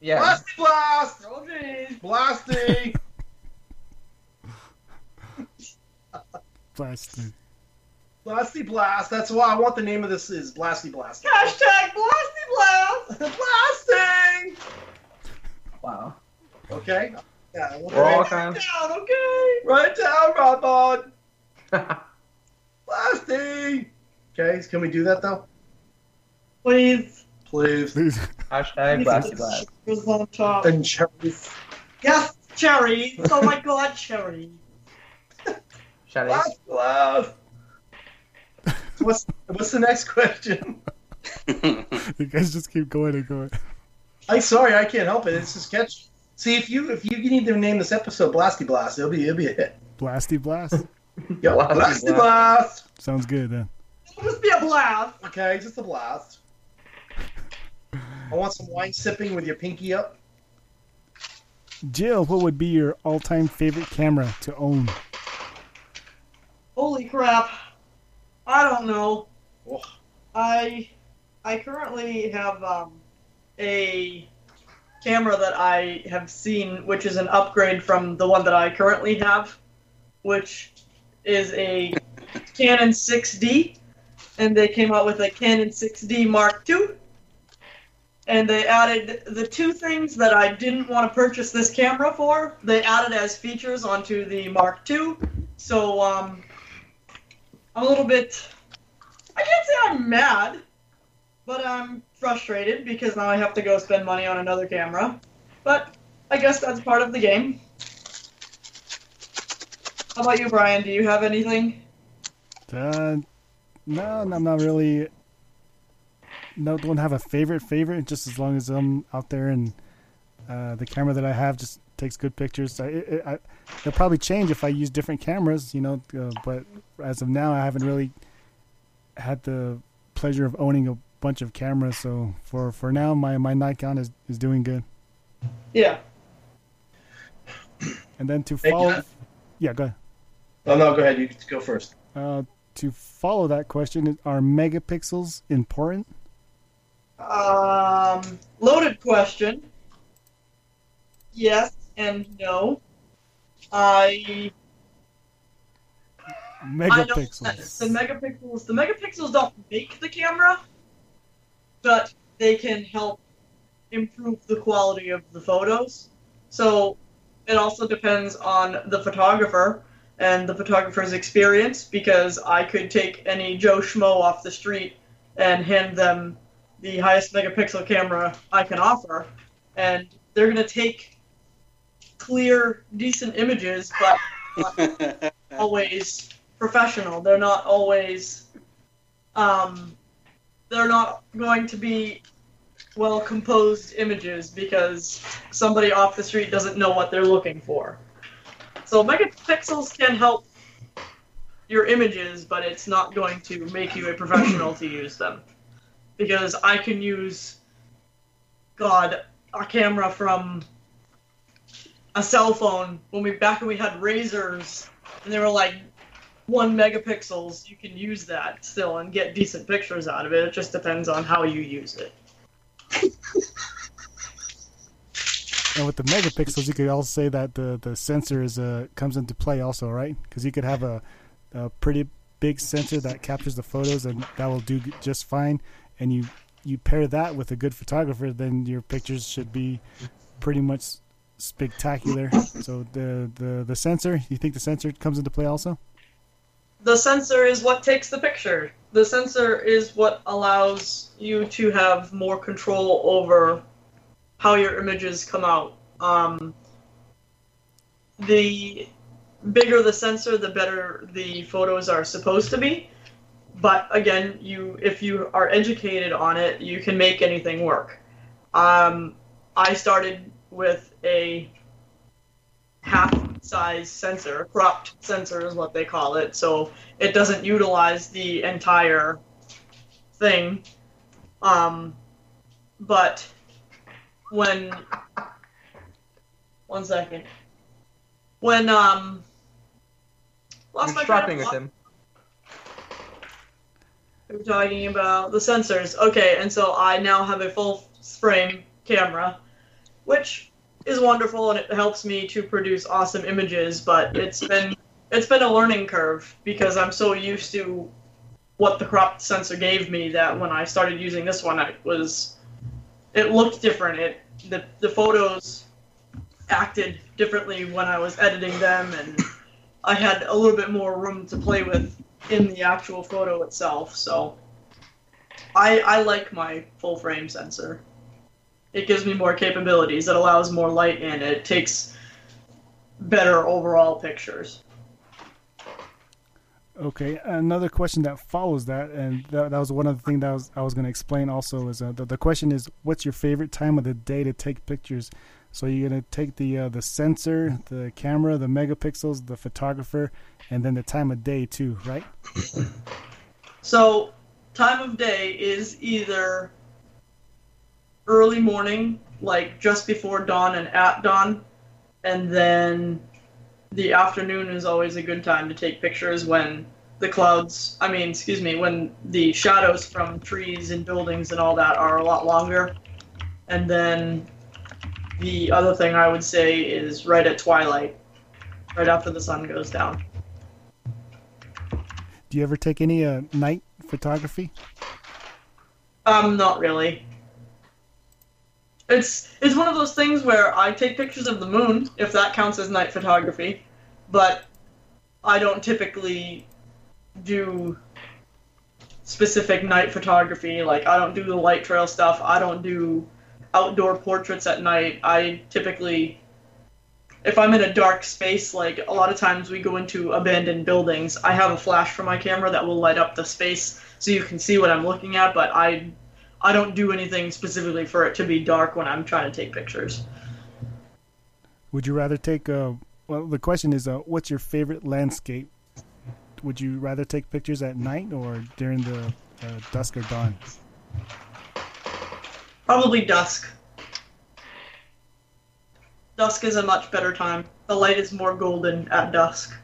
Yeah. Blasty blast, Oh, jeez. blasty. Blasted. Blasty Blast. That's why I want the name of this is Blasty Blast. Hashtag blasty blast! Blasting. Wow. Okay. Yeah. we'll We're all write, kind Down, okay? write down, Robot. Blasty. Okay. Can we do that though? Please. Please. Please. Hashtag blasty blast. On top. And cherries. Yes, cherry. Oh my god, cherry. Shout. Blast Blast. What's What's the next question? You guys just keep going and going. I'm sorry, I can't help it. It's just catchy. See, if you if you need to name this episode Blasty Blast, it'll be it'll be a hit. Blasty blast. Yeah, Blasty Blasty Blast. Blast. Sounds good then. It'll just be a blast. Okay, just a blast. I want some wine sipping with your pinky up. Jill, what would be your all-time favorite camera to own? Holy crap. I don't know. Oh. I I currently have um, a camera that I have seen, which is an upgrade from the one that I currently have, which is a Canon 6D, and they came out with a Canon 6D Mark II. And they added the two things that I didn't want to purchase this camera for. They added as features onto the Mark II. So um, I'm a little bit. I can't say I'm mad, but I'm frustrated because now I have to go spend money on another camera. But I guess that's part of the game. How about you, Brian? Do you have anything? Uh, no, I'm not really. No, don't have a favorite favorite. Just as long as I'm out there and uh, the camera that I have just takes good pictures. I, it, I, it'll probably change if I use different cameras, you know. Uh, but as of now, I haven't really had the pleasure of owning a bunch of cameras. So for for now, my my Nikon is is doing good. Yeah. And then to follow, Jeff. yeah, go ahead. Oh no, go ahead. You go first. Uh, to follow that question, are megapixels important? Um, loaded question. Yes and no. I I Megapixels. the megapixels the megapixels don't make the camera, but they can help improve the quality of the photos. So it also depends on the photographer and the photographer's experience because I could take any Joe Schmo off the street and hand them the highest megapixel camera I can offer, and they're gonna take clear, decent images, but always professional. They're not always um, they're not going to be well composed images because somebody off the street doesn't know what they're looking for. So megapixels can help your images, but it's not going to make you a professional to use them. Because I can use God, a camera from a cell phone when we back when we had razors and they were like one megapixels, you can use that still and get decent pictures out of it. It just depends on how you use it. And with the megapixels, you could also say that the the sensor is uh, comes into play also, right? Because you could have a, a pretty big sensor that captures the photos, and that will do just fine. And you you pair that with a good photographer, then your pictures should be pretty much spectacular. So the the the sensor, you think the sensor comes into play also? The sensor is what takes the picture. The sensor is what allows you to have more control over how your images come out. Um, the bigger the sensor, the better the photos are supposed to be. But again, you if you are educated on it, you can make anything work. Um, I started with a half size sensor, cropped sensor is what they call it, so it doesn't utilize the entire thing. Um, but when one second, when um, lost You're my with him. We're talking about the sensors. Okay, and so I now have a full frame camera, which is wonderful and it helps me to produce awesome images, but it's been it's been a learning curve because I'm so used to what the cropped sensor gave me that when I started using this one it was it looked different. It the the photos acted differently when I was editing them and I had a little bit more room to play with in the actual photo itself. So I I like my full frame sensor. It gives me more capabilities. It allows more light in. It takes better overall pictures. Okay, another question that follows that, and that, that was one of the things that I was, I was going to explain also is uh, the, the question is, what's your favorite time of the day to take pictures? So you're going to take the uh, the sensor, the camera, the megapixels, the photographer, and then the time of day too, right? So time of day is either early morning, like just before dawn and at dawn, and then the afternoon is always a good time to take pictures when the clouds, I mean, excuse me, when the shadows from trees and buildings and all that are a lot longer. And then the other thing I would say is right at twilight, right after the sun goes down. Do you ever take any uh, night photography? Um, not really. It's it's one of those things where I take pictures of the moon, if that counts as night photography, but I don't typically do specific night photography. Like I don't do the light trail stuff. I don't do outdoor portraits at night. I typically if I'm in a dark space, like a lot of times we go into abandoned buildings, I have a flash for my camera that will light up the space so you can see what I'm looking at, but I I don't do anything specifically for it to be dark when I'm trying to take pictures. Would you rather take uh well the question is uh what's your favorite landscape? Would you rather take pictures at night or during the uh, dusk or dawn? Probably dusk. Dusk is a much better time. The light is more golden at dusk.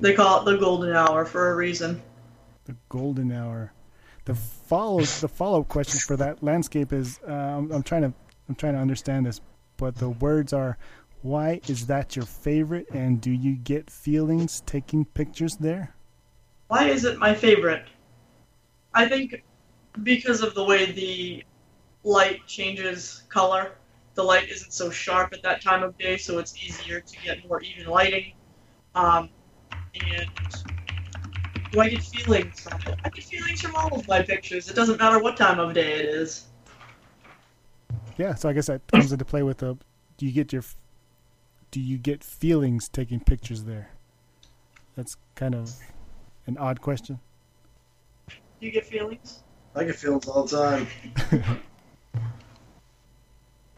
They call it the golden hour for a reason. The golden hour. The follow the follow up question for that landscape is uh, I'm, I'm trying to I'm trying to understand this, but the words are why is that your favorite and do you get feelings taking pictures there? Why is it my favorite? I think because of the way the light changes color. The light isn't so sharp at that time of day, so it's easier to get more even lighting. Um, and do I get feelings from it? I get feelings from all of my pictures. It doesn't matter what time of day it is. Yeah, so I guess that comes into play with the. Do you get your? Do you get feelings taking pictures there? That's kind of an odd question. Do you get feelings? I get feelings all the time.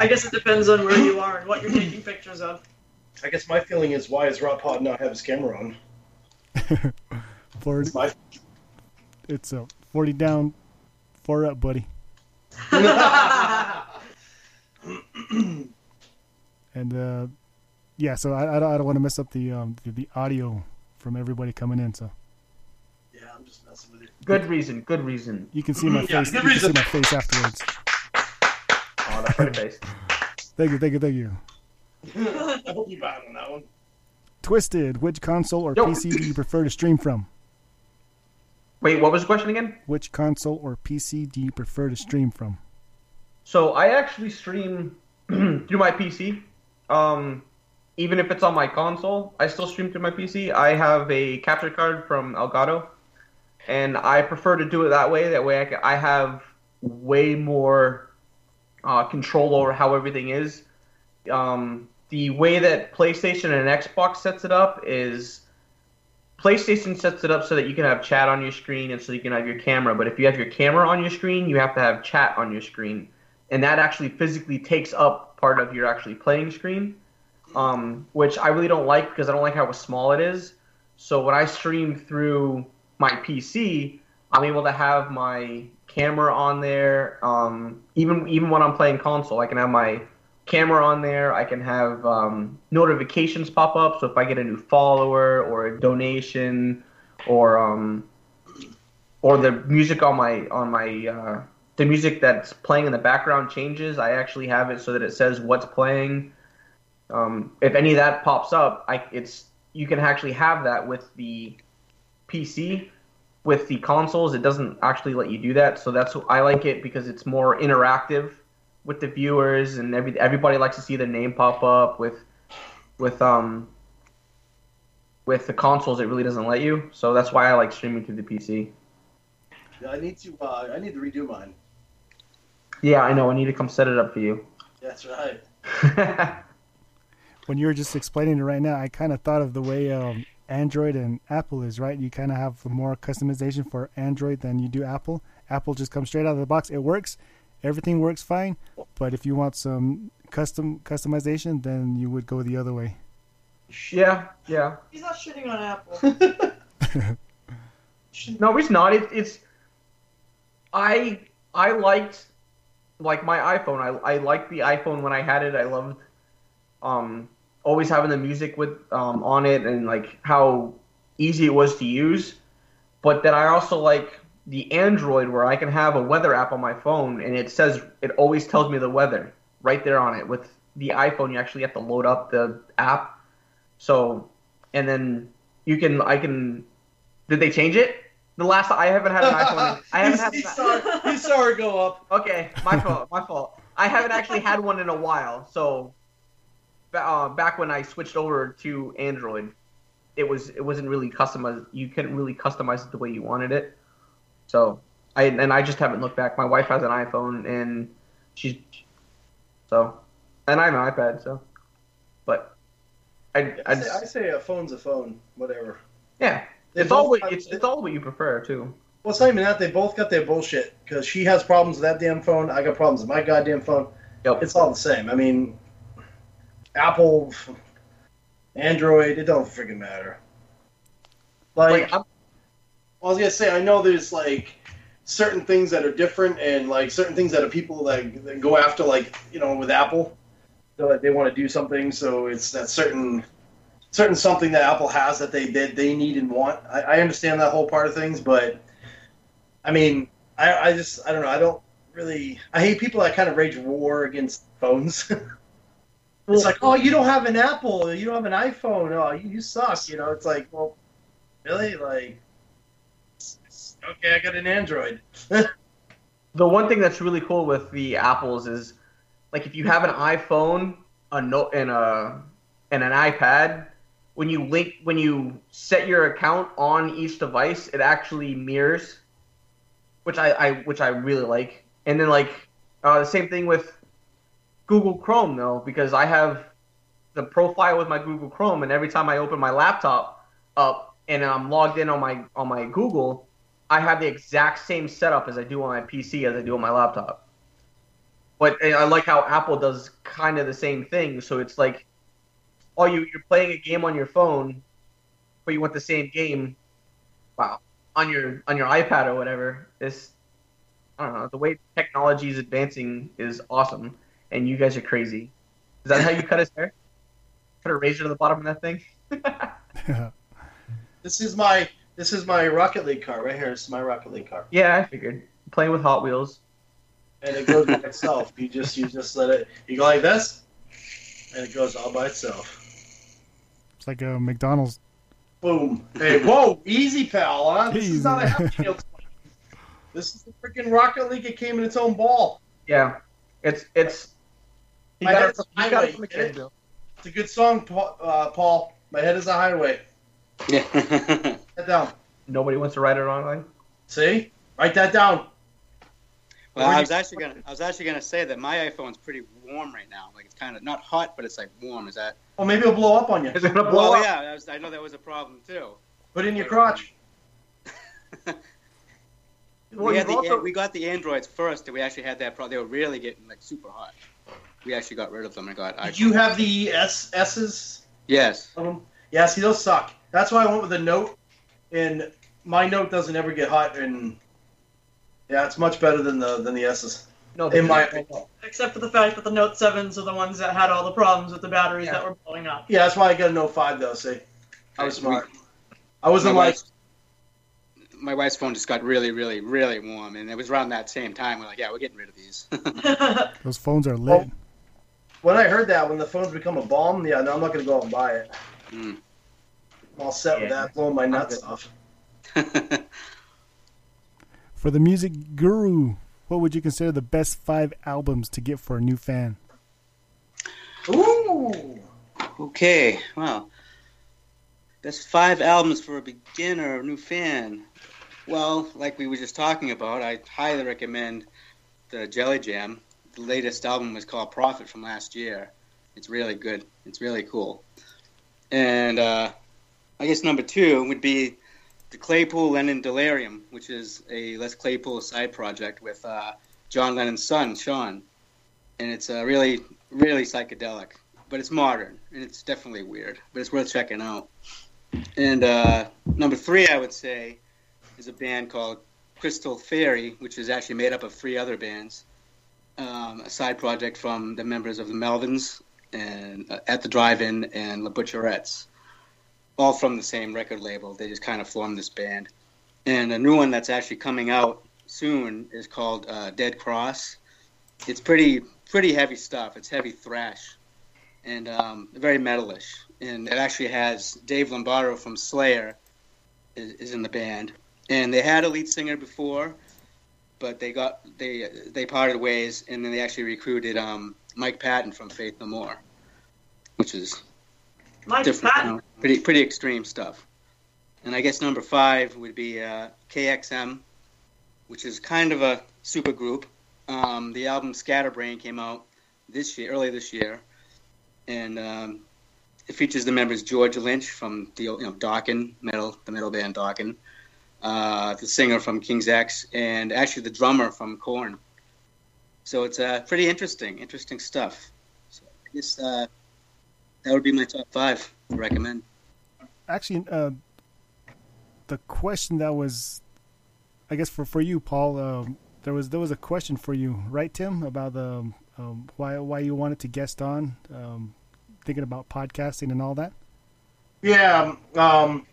I guess it depends on where you are and what you're taking pictures of. I guess my feeling is why does Rob Pod not have his camera on? Forty. It's a forty down, four up, buddy. And uh, yeah, so I, I don't, I don't want to mess up the um the, the audio from everybody coming in. So Yeah, I'm just messing with you. Good reason. Good reason. you can see my Yeah, face. good you can see my face afterwards. Oh, that's pretty face. Thank you, thank you, thank you. I hope you bad on that one. Twisted. Which console or Yo. PC do you prefer to stream from? Wait, what was the question again? Which console or PC do you prefer to stream from? So I actually stream through my PC. Um, even if it's on my console, I still stream through my PC. I have a capture card from Elgato, and I prefer to do it that way. That way, I, ca- I have way more uh, control over how everything is. Um, the way that PlayStation and Xbox sets it up is PlayStation sets it up so that you can have chat on your screen and so you can have your camera. But if you have your camera on your screen, you have to have chat on your screen and that actually physically takes up part of your actually playing screen, um, which I really don't like because I don't like how small it is. So when I stream through my PC, I'm able to have my camera on there. Um, even even when I'm playing console, I can have my camera on there. I can have um, notifications pop up. So if I get a new follower or a donation, or um, or the music on my on my uh, the music that's playing in the background changes, I actually have it so that it says what's playing. Um, if any of that pops up, I, it's you can actually have that with the PC. With the consoles, it doesn't actually let you do that. So that's I like it because it's more interactive with the viewers, and every everybody likes to see the name pop up. With with um with the consoles, it really doesn't let you. So that's why I like streaming through the PC. Yeah, I need to. Uh, I need to redo mine. Yeah, I know. I need to come set it up for you. That's right. When you were just explaining it right now, I kind of thought of the way um, Android and Apple is, right? You kind of have more customization for Android than you do Apple. Apple just comes straight out of the box. It works. Everything works fine. But if you want some custom customization, then you would go the other way. yeah, yeah. He's not shitting on Apple. No, he's not. It, it's I I liked like my iPhone. I I liked the iPhone when I had it. I loved um always having the music with um on it and like how easy it was to use. But then I also like the Android where I can have a weather app on my phone and it says it always tells me the weather right there on it. With the iPhone, you actually have to load up the app. So and then you can I can did they change it? The last I haven't had an iPhone. I haven't had. he, saw, he saw her go up. Okay, my fault. My fault. I haven't actually had one in a while. So, uh, back when I switched over to Android, it was it wasn't really customized. You couldn't really customize it the way you wanted it. So, I and I just haven't looked back. My wife has an iPhone and she's so, and I have an iPad. So, but I I I say, I say a phone's a phone. Whatever. yeah. They It's all what it's, it's all what you prefer too. Well, it's not even that. They both got their bullshit. Because she has problems with that damn phone. I got problems with my goddamn phone. Yep. It's all the same. I mean, Apple, Android, it don't freaking matter. Like, Like, I'm, I was gonna say, I know there's like certain things that are different, and like certain things that are people that, that go after, like you know, with Apple, so like they want to do something. So it's that certain certain something that Apple has that they that they need and want. I, I understand that whole part of things, but I mean, I, I just I don't know. I don't really. I hate people that kind of rage war against phones. it's like, oh, you don't have an Apple, you don't have an iPhone. Oh, you, you suck. You know, it's like, well, really, like, okay, I got an Android. the one thing that's really cool with the apples is like if you have an iphone a note and a and an ipad when you link when you set your account on each device it actually mirrors which i, I which i really like and then like uh, the same thing with Google Chrome though, because I have the profile with my Google Chrome, and every time I open my laptop up and I'm logged in on my on my Google, I have the exact same setup as I do on my PC as I do on my laptop. But I like how Apple does kind of the same thing. So it's like, oh, you you're playing a game on your phone, but you want the same game, wow, on your on your iPad or whatever. This, I don't know, the way technology is advancing is awesome, and you guys are crazy. Is that how you cut his hair? Put a razor to the bottom of that thing. This is my this is my Rocket League car right here. This is my Rocket League car, yeah, I figured. Playing with Hot Wheels. and it goes by itself. You just you just let it. You go like this, and it goes all by itself. It's like a McDonald's. Boom. Hey, whoa, easy, pal. Huh? This Easy. is not a Hatfield. This is the freaking Rocket League. It came in its own ball. Yeah, it's it's. He My got, it head's a got it highway, it? It's a good song, Pa- uh, Paul. My head is a highway. Yeah. That down. Nobody wants to write it wrong. See? Write that down. well, I was actually gonna I was actually gonna say that my iPhone's pretty warm right now. Like it's kind of not hot, but it's like warm. Is that? Well, maybe it'll blow up on you. Is it gonna blow Well, up? yeah. That was, I know that was a problem too. Put it in your crotch. Well, we, had the, also- we got the Androids first, and we actually had that problem. They were really getting like super hot. We actually got rid of them and got. Did iPhones. you have the S S's Yes. of them? Yeah, see, those suck. That's why I went with a Note, and my Note doesn't ever get hot, and yeah, it's much better than the than the S's. No, In my opinion. Except for the fact that the Note 7s are the ones that had all the problems with the batteries Yeah. that were blowing up. Yeah, that's why I got a Note 5, though, see? I was smart. I wasn't like, wife's, my wife's phone just got really, really, really warm, and it was around that same time. We're like, yeah, we're getting rid of these. Those phones are lit. when I heard that, when the phones become a bomb, yeah, no, I'm not going to go out and buy it. Mm. I'm all set with that, blowing my nuts off. For the music guru, what would you consider the best five albums to get for a new fan? Ooh! okay, well, best five albums for a beginner, new fan. Well, like we were just talking about, I highly recommend the Jelly Jam. The latest album was called Profit from last year. It's really good. It's really cool. And uh, I guess number two would be the Claypool Lennon Delirium, which is a Les Claypool side project with uh, John Lennon's son, Sean. And it's uh, really, really psychedelic, but it's modern and it's definitely weird, but it's worth checking out. And uh, number three, I would say, is a band called Crystal Fairy, which is actually made up of three other bands. Um, a side project from the members of the Melvins and uh, at the Drive-In and Le Butcherettes, all from the same record label. They just kind of formed this band. And a new one that's actually coming out soon is called uh, Dead Cross. It's pretty pretty heavy stuff. It's heavy thrash and um, very metalish. And it actually has Dave Lombardo from Slayer is, is in the band, and they had a lead singer before, but they got they they parted ways, and then they actually recruited um, Mike Patton from Faith No More, which is Mike different, you know, pretty pretty extreme stuff. And I guess number five would be uh, KXM, which is kind of a super group. Um, the album Scatterbrain came out this year, early this year, and um, it features the members George Lynch from the you know Dokken metal, the metal band Dokken, uh, the singer from King's X, and actually the drummer from Korn. So it's uh, pretty interesting, interesting stuff. So I guess uh, that would be my top five to recommend. Actually, uh, the question that was, I guess for for you, Paul, um, there was there was a question for you, right, Tim, about the um, why why you wanted to guest on, um, thinking about podcasting and all that. Yeah, um,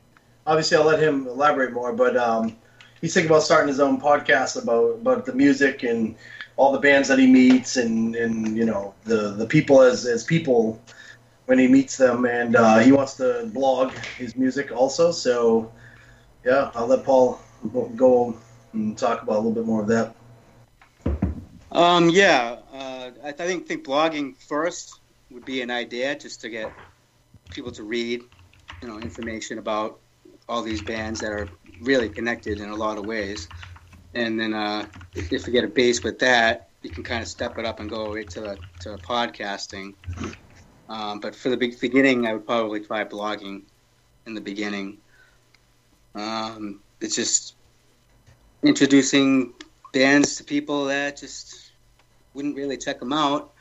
obviously I'll let him elaborate more, but um, he's thinking about starting his own podcast about, about the music and all the bands that he meets and, and you know the, the people as, as people when he meets them and uh, he wants to blog his music also so yeah I'll let Paul go and talk about a little bit more of that Um, yeah, uh, I think think blogging first would be an idea just to get people to read, you know, information about all these bands that are really connected in a lot of ways. And then uh, if we get a base with that, you can kind of step it up and go right to the to podcasting. Um, but for the beginning, I would probably try blogging in the beginning. Um, it's just introducing bands to people that just wouldn't really check them out.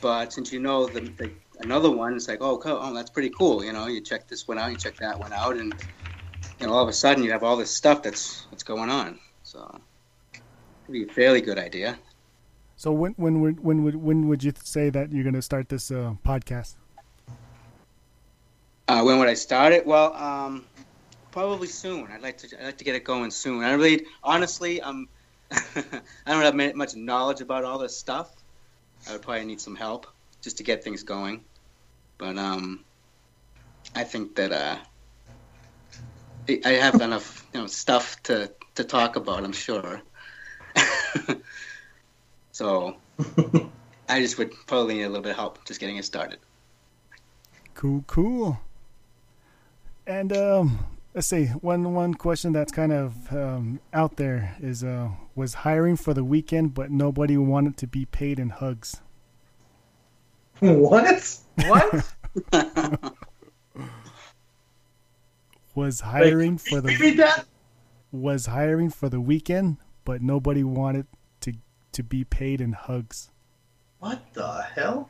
But since you know the, the another one, it's like, oh, cool, oh, that's pretty cool. You know, you check this one out, you check that one out, and you know, all of a sudden you have all this stuff that's that's going on. So, it'd be a fairly good idea. So when when would when would when would you say that you're going to start this uh, podcast? Uh, when would I start it? Well, um, probably soon. I'd like to. I'd like to get it going soon. I really, honestly, I'm. I don't have much knowledge about all this stuff. I would probably need some help just to get things going. But um, I think that uh, I- I have enough, you know, stuff to to talk about. I'm sure. so I just would probably need a little bit of help just getting it started. Cool, cool. And um, let's see. One one question that's kind of um, out there is uh, was hiring for the weekend, but nobody wanted to be paid in hugs. What? What? Was hiring for the Repeat that. was hiring for the weekend, but nobody wanted to to be paid in hugs. What the hell?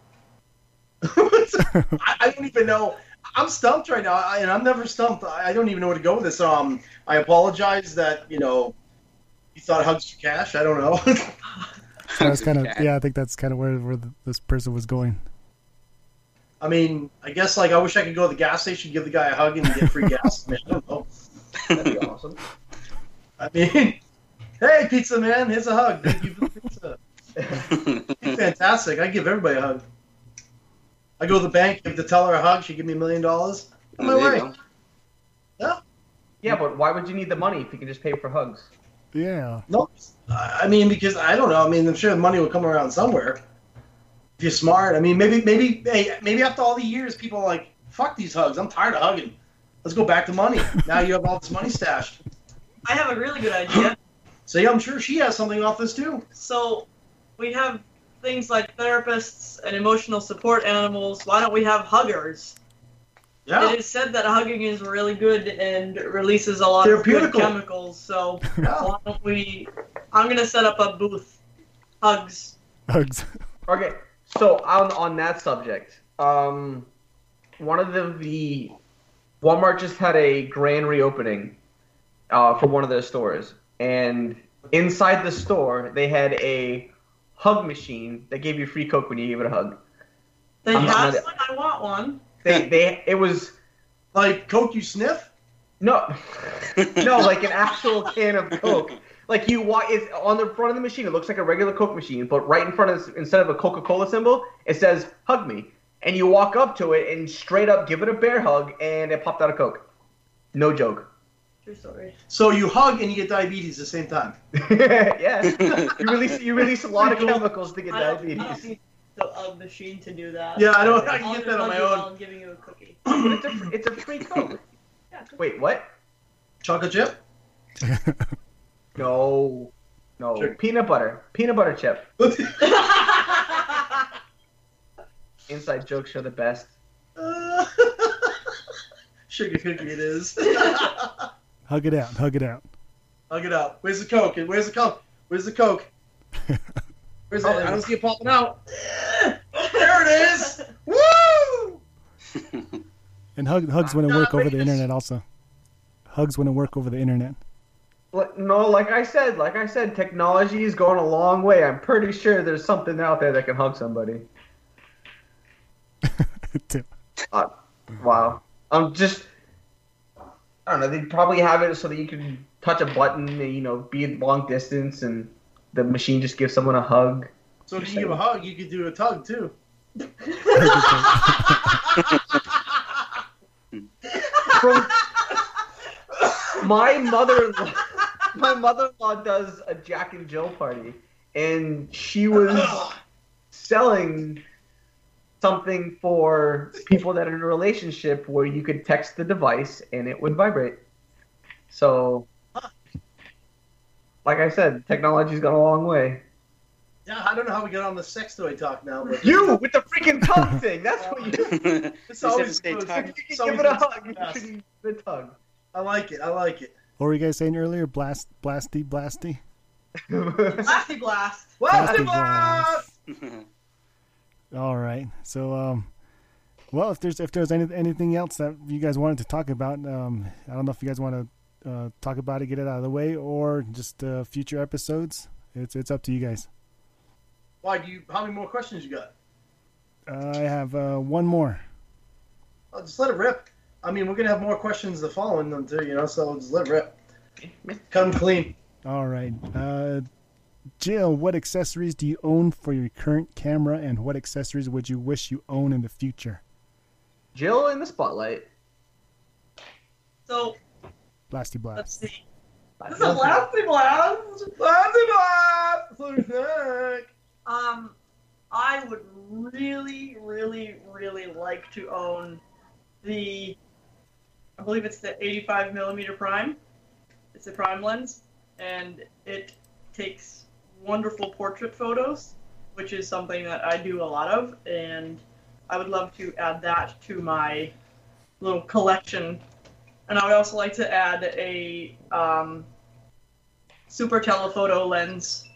I, I don't even know. I'm stumped right now, I, and I'm never stumped. I, I don't even know where to go with this. Um, I apologize that you know you thought hugs for cash. I don't know. So that's kind of yeah. I think that's kind of where where the, this person was going. I mean, I guess like I wish I could go to the gas station, give the guy a hug, and get free gas. I, mean, I don't know. That'd be awesome. I mean, hey, pizza man, here's a hug. Thank you for the pizza. Fantastic. I give everybody a hug. I go to the bank, give the teller a hug. She give me a million dollars. On my There you way. go. Yeah. Yeah, but why would you need the money if you can just pay for hugs? Yeah, No, I I mean because I don't know. I mean, I'm sure the money will come around somewhere. If you're smart, I mean, maybe, maybe, hey, maybe after all the years, people are like, "Fuck these hugs. I'm tired of hugging. Let's go back to money." now you have all this money stashed. I have a really good idea. So I'm sure she has something off this too. So we have things like therapists and emotional support animals. Why don't we have huggers? Yeah, It is said that hugging is really good and releases a lot of good chemicals. So yeah. why don't we? I'm gonna set up a booth. Hugs. hugs. Okay, so on on that subject, um, one of the the Walmart just had a grand reopening uh, for one of their stores, and inside the store they had a hug machine that gave you free Coke when you gave it a hug. They I'm not- have one. I want one. They they it was Like Coke, you sniff. no no like an actual can of Coke. Like you walk, it's on the front of the machine. It looks like a regular Coke machine, but right in front of this, instead of a Coca Cola symbol, it says "Hug me." And you walk up to it and straight up give it a bear hug, and it popped out a Coke. No joke. True story. So you hug and you get diabetes at the same time. yeah, you release you release a lot of chemicals to get I don't, I don't diabetes. need the, a uh, machine to do that. Yeah, I don't. I can I'll get that on my own. I'm giving you a cookie. It's a it's a free Coke. Yeah. Wait, what? Chocolate chip. No, no Sure. peanut butter, peanut butter chip. Inside jokes are the best. Sugar cookie it is. Hug it out. Hug it out. Hug it out. Where's the Coke? Where's the Coke? Where's the Coke? Where's Oh, it? I don't see it popping out. there it is. Woo! And hug, hugs wouldn't work over the internet. Also, hugs wouldn't work over the internet. No, like I said, like I said, technology is going a long way. I'm pretty sure there's something out there that can hug somebody. Tip. Uh, wow. I'm just. I don't know. They probably have it so that you can touch a button and you know be at long distance, and the machine just gives someone a hug. So if you give a hug, you could do a tug too. From my mother, my mother-in-law does a Jack and Jill party, and she was selling something for people that are in a relationship where you could text the device and it would vibrate. So, like I said, technology's gone a long way. Yeah, I don't know how we got on the sex toy talk now, but You with the freaking tongue thing. That's what you. it's always to stay goes- tucked. You it's can give always it a hug. You the tongue. I like it. I like it. What were you guys saying earlier? Blast, blasty, blasty. Blasty blast. Blasty Blasty blast! All right. So, um, well, if there's if there's any, anything else that you guys wanted to talk about, um, I don't know if you guys want to uh, talk about it, get it out of the way, or just uh, future episodes. It's it's up to you guys. Why do you? How many more questions you got? Uh, I have uh, one more. Oh, just let it rip. I mean, we're gonna have more questions the following them too, you know. So just let it rip. Come clean. All right. Jill, what accessories do you own for your current camera, and what accessories would you wish you own in the future? Jill in the spotlight. So Blasty Blast. let's blast. see. This is a blasty blast. Blasty blast! So sick. Um, I would really, really, really like to own the. I believe it's the 85 millimeter prime. It's a prime lens, and it takes wonderful portrait photos, which is something that I do a lot of, and I would love to add that to my little collection. And I would also like to add a um, super telephoto lens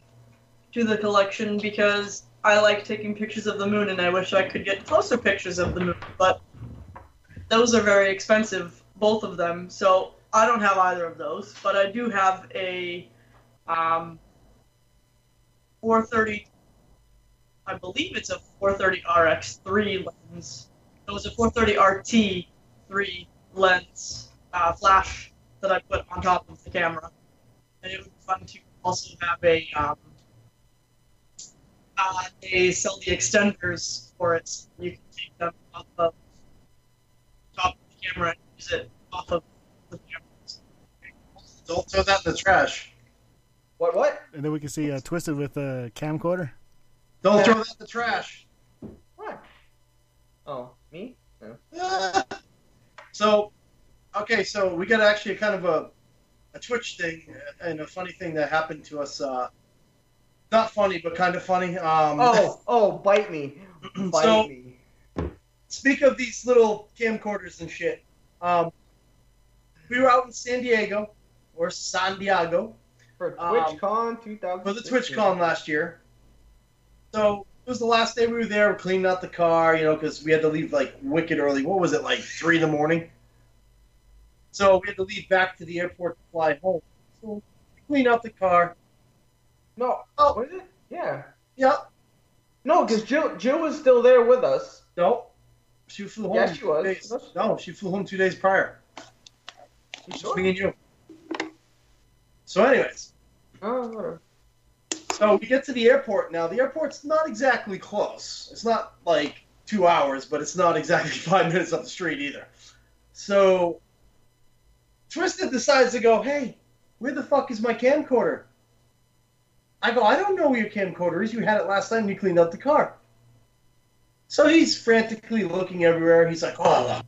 to the collection because I like taking pictures of the moon and I wish I could get closer pictures of the moon, but those are very expensive, both of them. So I don't have either of those, but I do have a um, 430. I believe it's a 430 RX3 lens. It was a 430 RT3 lens uh, flash that I put on top of the camera, and it would be fun to also have a um, uh, they sell the extenders for it. So you can take them off of top of the camera and use it off of the camera. Don't throw that in the trash. What? What? And then we can see uh, Twisted with a camcorder. Don't throw that in the trash. What? Oh, me? So, okay, so we got actually kind of a, a Twitch thing and a funny thing that happened to us. Uh, not funny, but kind of funny. Um, Oh, oh, bite me, bite So- me. speak of these little camcorders and shit. Um, we were out in San Diego, or San Diego, For um, TwitchCon 2000. for the TwitchCon last year. So it was the last day we were there. We cleaned out the car, you know, because we had to leave like wicked early. What was it, like three in the morning? So we had to leave back to the airport to fly home. So we cleaned out the car. No. Oh. Was it? Yeah. Yep. No, because Jill, Jill was still there with us. No. She flew home. Yeah, she was. days- No, she flew home two days prior. Just me and you. So, anyways, Oh, so we get to the airport now. The airport's not exactly close. It's not like two hours, but it's not exactly five minutes up the street either. So, Twisted decides to go, hey, where the fuck is my camcorder? I go, I don't know where your camcorder is. You had it last time you cleaned out the car. So he's frantically looking everywhere. He's like, oh,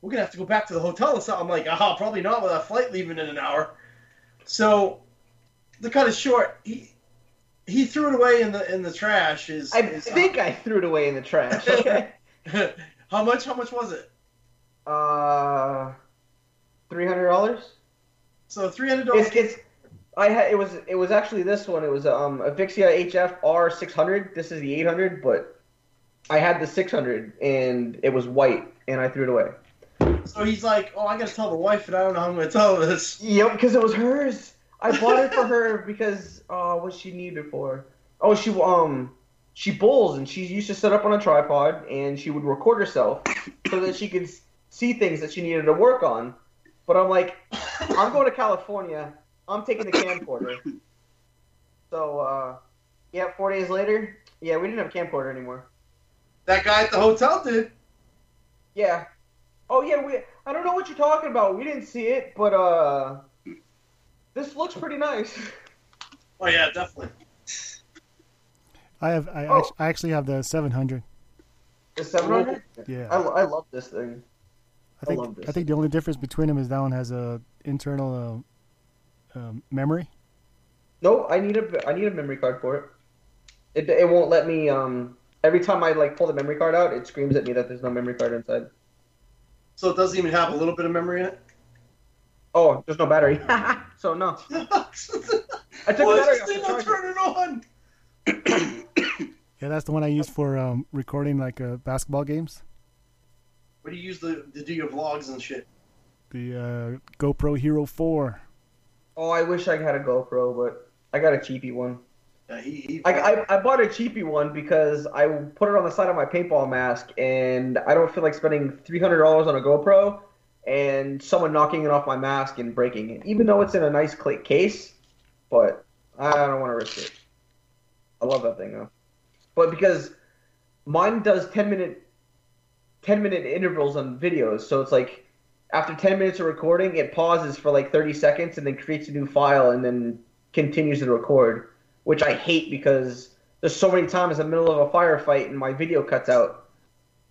we're going to have to go back to the hotel or something. I'm like, ah, probably not with our flight leaving in an hour. So, to cut it short, he he threw it away in the in the trash. His, I his- think I threw it away in the trash. Okay. how much? How much was it? uh, three hundred dollars. So three hundred dollars. It's, it's I had it was it was actually this one. It was um a Vixia HF R six hundred. This is the eight hundred, but I had the six hundred and it was white, and I threw it away. So he's like, oh, I got to tell the wife, and I don't know how I'm to tell this. Yep, because it was hers. I bought it for her because uh, what she needed for? Oh, she um she bowls and she used to set up on a tripod and she would record herself so that she could see things that she needed to work on. But I'm like, I'm going to California. I'm taking the camcorder. So uh, yeah, four days later, yeah, we didn't have a camcorder anymore. That guy at the hotel did. Yeah. Oh yeah, we. I don't know what you're talking about. We didn't see it, but uh, this looks pretty nice. Oh yeah, definitely. I have. I, Oh. act- I actually have the 700. The 700. Yeah. I, I love this thing. I think. love this. I think the only difference between them is that one has a internal uh, um memory. No, I need a I need a memory card for it. It, it won't let me. Um, every time I like pull the memory card out, it screams at me that there's no memory card inside. So it doesn't even have a little bit of memory in it. Oh, there's no battery. so no. I took Why the battery this off thing the not charger. turning on? Yeah, that's the one I use for um, recording like uh, basketball games. What do you use the, to do your vlogs and shit? The uh, GoPro Hero 4. Oh, I wish I had a GoPro, but I got a cheapy one. Yeah, he, he, I, I, I bought a cheapy one because I put it on the side of my paintball mask, and I don't feel like spending three hundred dollars on a GoPro and someone knocking it off my mask and breaking it, even though it's in a nice click case. But I don't want to risk it. I love that thing though, but because mine does ten minute, ten minute intervals on videos, so it's like after ten minutes of recording, it pauses for like thirty seconds and then creates a new file and then continues to record which I hate because there's so many times in the middle of a firefight and my video cuts out,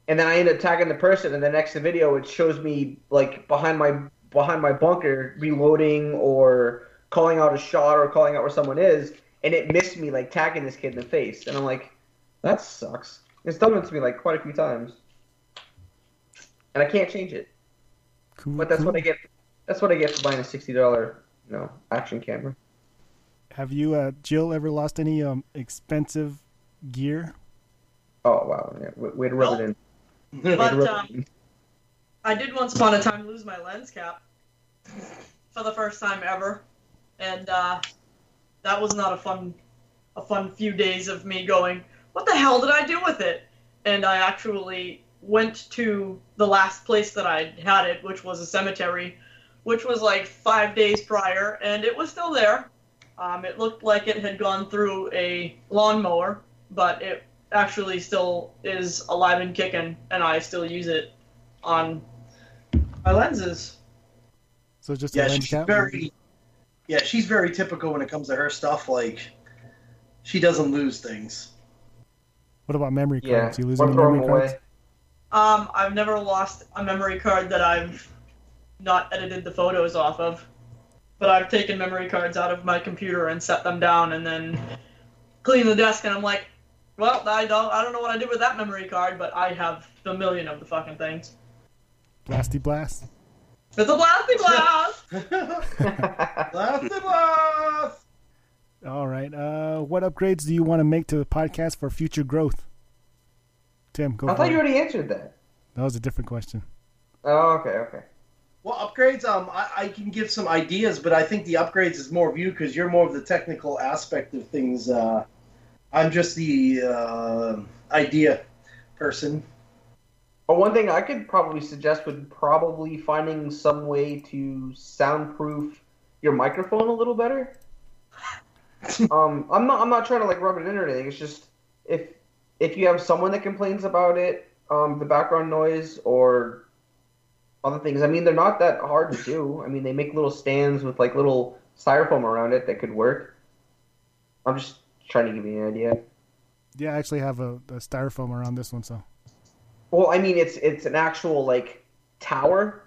and then I end up tagging the person, and the next video it shows me like behind my behind my bunker reloading or calling out a shot or calling out where someone is, and it missed me like tagging this kid in the face, and I'm like, that sucks. It's done it to me like quite a few times, and I can't change it. Cool. But that's cool. what I get. That's what I get for buying a sixty dollar, you know, action camera. Have you, uh, Jill, ever lost any um, expensive gear? Oh wow, yeah, we- we'd rub it in. But um. I did once upon a time lose my lens cap for the first time ever, and uh, that was not a fun, a fun few days of me going, "What the hell did I do with it?" And I actually went to the last place that I had it, which was a cemetery, which was like five days prior, and it was still there. Um, it looked like it had gone through a lawnmower, but it actually still is alive and kicking, and I still use it on my lenses. So just a yeah, lens she's cap? very, yeah, she's very typical when it comes to her stuff. Like, she doesn't lose things. What about memory Yeah, cards? You lose or any throw memory 'em away. cards? Um, I've never lost a memory card that I've not edited the photos off of, but I've taken memory cards out of my computer and set them down, and then clean the desk, and I'm like, well, I don't, I don't know what I did with that memory card, but I have a million of the fucking things. Blasty blast. It's a blasty blast. blasty blast! All right. Uh, what upgrades do you want to make to the podcast for future growth? Tim, go I for thought it. you already answered that. That was a different question. Oh, okay, okay. Well, upgrades. Um, I, I can give some ideas, but I think the upgrades is more of you because you're more of the technical aspect of things. Uh, I'm just the uh, idea person. But one thing I could probably suggest would probably finding some way to soundproof your microphone a little better. um, I'm not I'm not trying to like rub it in or anything. It's just if if you have someone that complains about it, um, the background noise or other things. I mean, they're not that hard to do. I mean, they make little stands with like little styrofoam around it that could work. I'm just trying to give you an idea. Yeah, I actually have a, a styrofoam around this one, so Well, I mean, it's it's an actual like tower,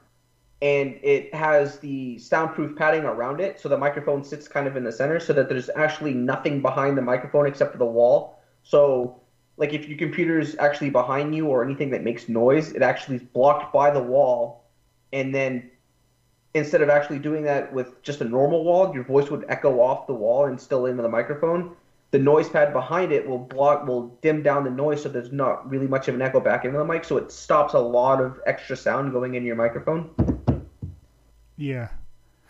and it has the soundproof padding around it, so the microphone sits kind of in the center, so that there's actually nothing behind the microphone except for the wall. So, like, if your computer's actually behind you or anything that makes noise, it actually is blocked by the wall, and then instead of actually doing that with just a normal wall, your voice would echo off the wall and still into the microphone the noise pad behind it will block will dim down the noise so there's not really much of an echo back into the mic so it stops a lot of extra sound going in your microphone yeah.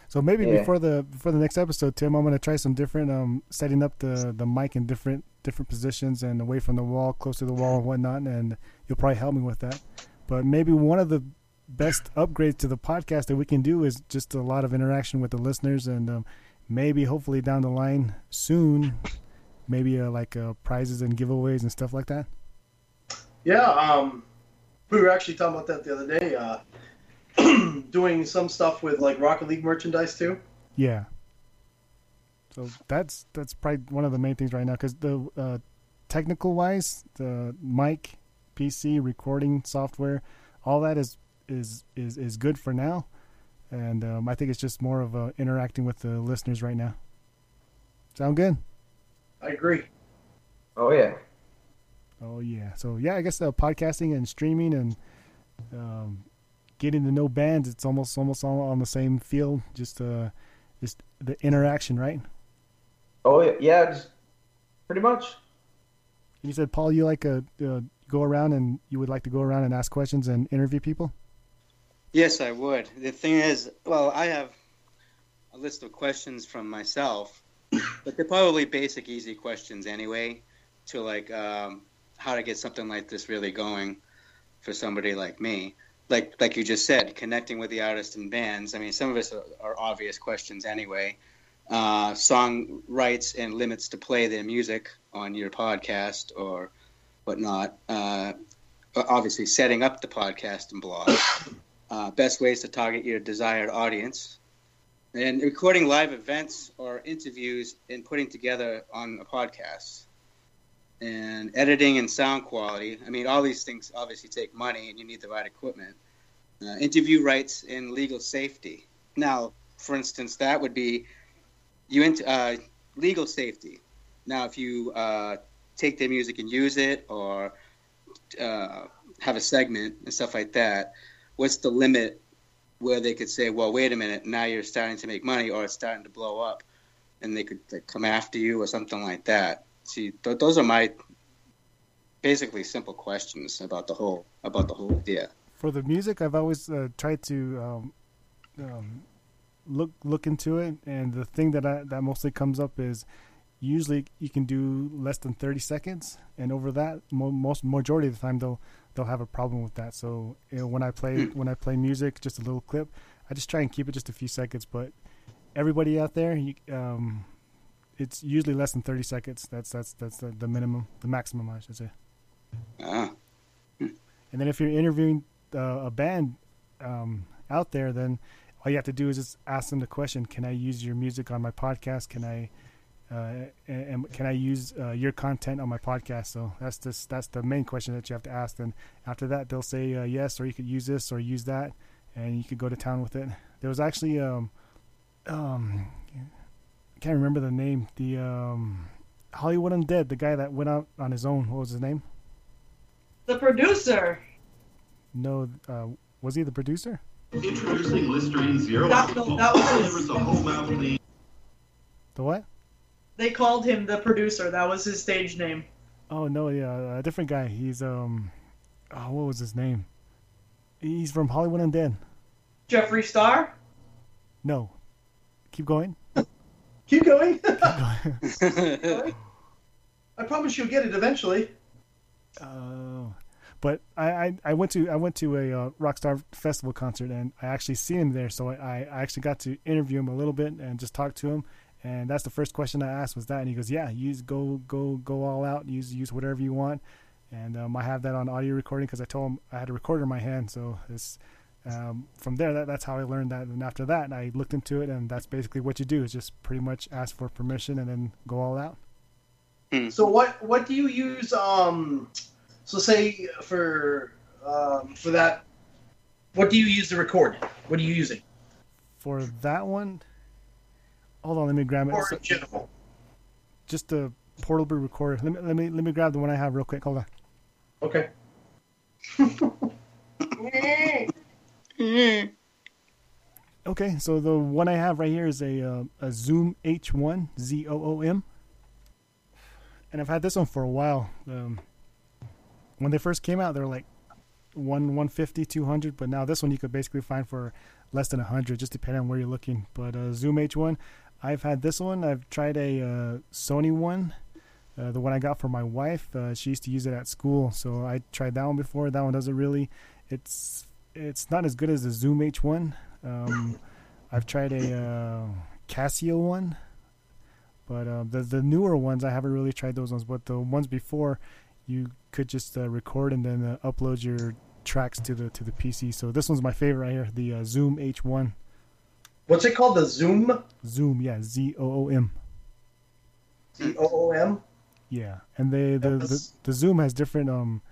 So maybe Yeah. before the before the next episode, Tim, I'm gonna try some different um setting up the the mic in different different positions and away from the wall, close to the wall and whatnot, and you'll probably help me with that. But maybe one of the best upgrades to the podcast that we can do is just a lot of interaction with the listeners, and um, maybe hopefully down the line soon, maybe uh, like uh, prizes and giveaways and stuff like that. Yeah, um, we were actually talking about that the other day. Uh, doing some stuff with like Rocket League merchandise too. Yeah. So that's that's probably one of the main things right now because the uh, technical wise, the mic, PC, recording software, all that is is is is good for now, and um, I think it's just more of uh, interacting with the listeners right now. Sound good? I agree. Oh yeah. Oh yeah. So yeah, I guess uh, podcasting and streaming and um, getting to know bands, it's almost almost all on the same field. Just uh, just the interaction, right? Oh yeah. Yeah. Just pretty much. You said, Paul, you like uh, uh, go around and you would like to go around and ask questions and interview people. Yes, I would. The thing is, well, I have a list of questions from myself, but they're probably basic, easy questions anyway. To like um, how to get something like this really going for somebody like me. Like like you just said, connecting with the artists and bands. I mean, some of us are, are obvious questions anyway. Uh, song rights and limits to play their music on your podcast or whatnot. Uh, obviously, setting up the podcast and blog. Uh, best ways to target your desired audience. And recording live events or interviews and putting together on a podcast. And editing and sound quality. I mean, all these things obviously take money and you need the right equipment. Uh, interview rights and legal safety. Now, for instance, that would be you int- uh, legal safety. Now, if you uh, take their music and use it, or uh, have a segment and stuff like that, what's the limit where they could say, "Well, wait a minute, now you're starting to make money, or it's starting to blow up," and they could like, come after you or something like that. See, th- those are my basically simple questions about the whole about the whole idea. For the music, I've always uh, tried to um, um, look look into it, and the thing that I, that mostly comes up is usually you can do less than 30 seconds and over that mo- most majority of the time they'll they'll have a problem with that. So you know, when i play when i play music just a little clip i just try and keep it just a few seconds but everybody out there you, um, it's usually less than 30 seconds. That's that's that's the, the minimum the maximum i should say. Ah, and then if you're interviewing uh, a band um, out there, then all you have to do is just ask them the question: Can I use your music on my podcast? Can I and, and can I use uh, your content on my podcast? So that's just that's the main question that you have to ask. And after that, they'll say uh, yes, or you could use this or use that, and you could go to town with it. There was actually um um I can't remember the name. The um Hollywood Undead, the guy that went out on his own. What was his name? The producer. No, uh, was he the producer? Introducing Listerine Zero That- no, that was his- delivers whole mouth. The what? They called him the producer. That was his stage name. Oh no, yeah, a different guy. He's um, oh, what was his name? He's from Hollywood and Undead. Jeffree Star. No, keep going. Keep going. Keep going. I promise you'll get it eventually. Oh, but I, I, I went to I went to a uh, Rockstar Festival concert and I actually seen him there, so I, I actually got to interview him a little bit and just talk to him. And that's the first question I asked was that, and he goes, "Yeah, use go go go all out, use use whatever you want." And um, I have that on audio recording because I told him I had a recorder in my hand, so it's um, from there that, that's how I learned that. And after that, I looked into it, and that's basically what you do is just pretty much ask for permission and then go all out. So what what do you use? Um, so say for um, for that, what do you use to record? What are you using? For that one, hold on, let me grab it. Or So- in general? just a portable recorder. Let me let me let me grab the one I have real quick. Hold on. Okay. Okay, so the one I have right here is a uh, a Zoom H1 Z O O M, and I've had this one for a while. Um, when they first came out, they were like one 150, 200, but now this one you could basically find for less than 100, just depending on where you're looking. But uh, Zoom H1, I've had this one. I've tried a uh, Sony one. Uh, the one I got for my wife, uh, she used to use it at school, so I tried that one before. That one doesn't really, it's it's not as good as the Zoom H1. Um, I've tried a uh, Casio one, but uh, the the newer ones I haven't really tried those ones. But the ones before, you could just uh, record and then upload your tracks to the to the PC. So this one's my favorite right here, the Zoom H1. What's it called? The Zoom Zoom, yeah, Z O O M. Z O O M. Yeah, and they the, the the Zoom has different um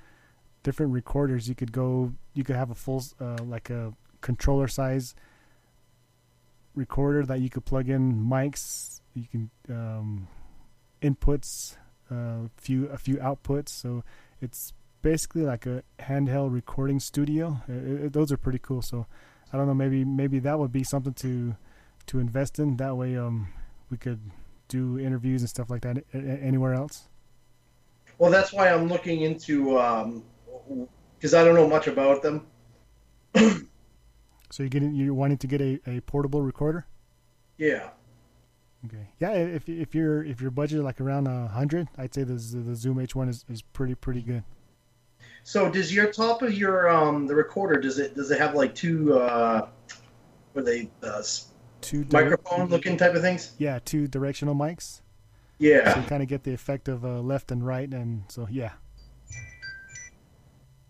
different recorders. You could go, you could have a full uh, like a controller size recorder that you could plug in mics. You can um, inputs, a few a few outputs. So it's basically like a handheld recording studio. It, it, those are pretty cool. So I don't know, maybe maybe that would be something to to invest in. That way, um, we could do interviews and stuff like that anywhere else. Well, that's why I'm looking into um, because I don't know much about them. So you're getting you're wanting to get a, a portable recorder. Yeah. Okay. Yeah, if if you're if your budget like around a hundred, I'd say the the Zoom H1 is, is pretty pretty good. So does your top of your um the recorder does it does it have like two uh, they uh, Two microphone looking type of things? Yeah, two directional mics. So Yeah. you kind of get the effect of uh, left and right, and so yeah.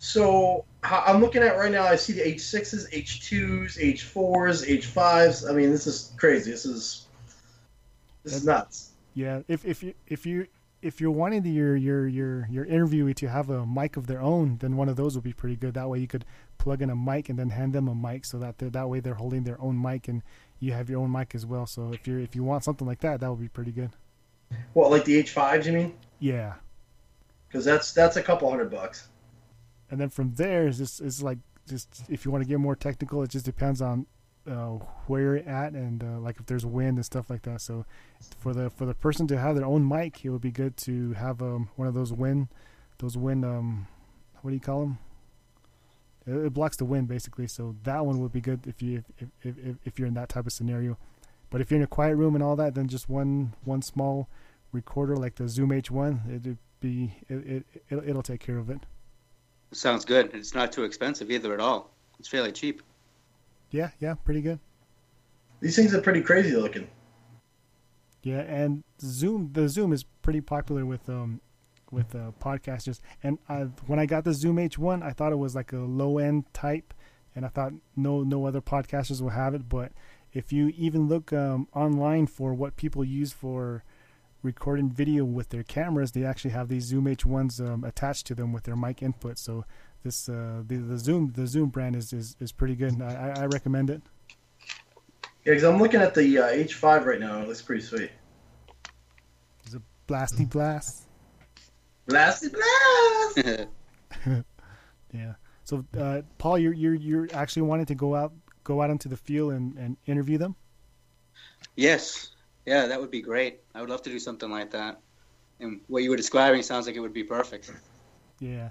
So I'm looking at right now. I see the H6s, H2s, H4s, H5s. I mean, this is crazy. This is this is nuts. Yeah, if if you if you if you're wanting the, your your your your interviewee to have a mic of their own, then one of those would be pretty good. That way you could plug in a mic and then hand them a mic, so that that way they're holding their own mic and you have your own mic as well. So if you're if you want something like that, that would be pretty good. What, like the H5s? You mean? Yeah, Because that's that's a couple hundred bucks. and then from there is just is like just if you want to get more technical, it just depends on uh, where you're at and uh, like if there's wind and stuff like that. So for the for the person to have their own mic, it would be good to have um, one of those wind those wind um what do you call them? It, it blocks the wind basically. So that one would be good if you if, if, if, if you're in that type of scenario. But if you're in a quiet room and all that, then just one one small recorder like the Zoom H1, it'd be it, it it'll, it'll take care of it. Sounds good. It's not too expensive either at all. It's fairly cheap. Yeah, yeah, pretty good. These things are pretty crazy looking. Yeah, and Zoom, the Zoom is pretty popular with um with uh, podcasters. And I, when I got the Zoom H1, I thought it was like a low end type, and I thought no no other podcasters will have it. But if you even look um, online for what people use for recording video with their cameras, they actually have these Zoom H1s um, attached to them with their mic input. So this uh, the the Zoom the Zoom brand is is, is pretty good. I, I I recommend it. Yeah, because I'm looking at the uh, H5 right now. It looks pretty sweet. It's a blasty blast. Blasty blast! Yeah. So, uh, Paul, you're you're you're actually wanting to go out go out into the field and, and interview them. yes. Yeah, that would be great. I would love to do something like that. And what you were describing sounds like it would be perfect. Yeah.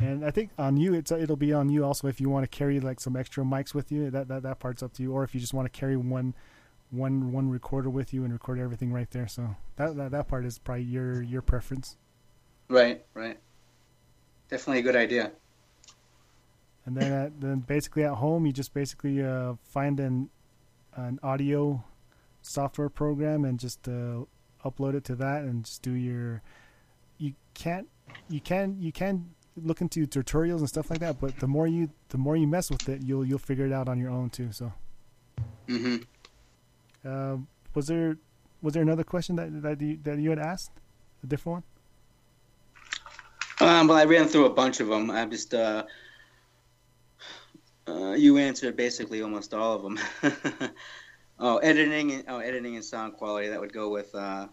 And I think on you, it's it'll be on you also if you want to carry like some extra mics with you. That that, that part's up to you, or if you just want to carry one one one recorder with you and record everything right there. So that that, that part is probably your your preference. Right, right. Definitely a good idea. And then at, then basically at home, you just basically uh, find an an audio software program and just uh, upload it to that and just do your. You can't you can you can look into tutorials and stuff like that, but the more you the more you mess with it, you'll you'll figure it out on your own too. So, hmm uh, was there was there another question that that you, that you had asked, a different one? Um, well, I ran through a bunch of them. I'm just, uh, uh, you answered basically almost all of them. oh, editing and oh, editing and sound quality that would go with uh,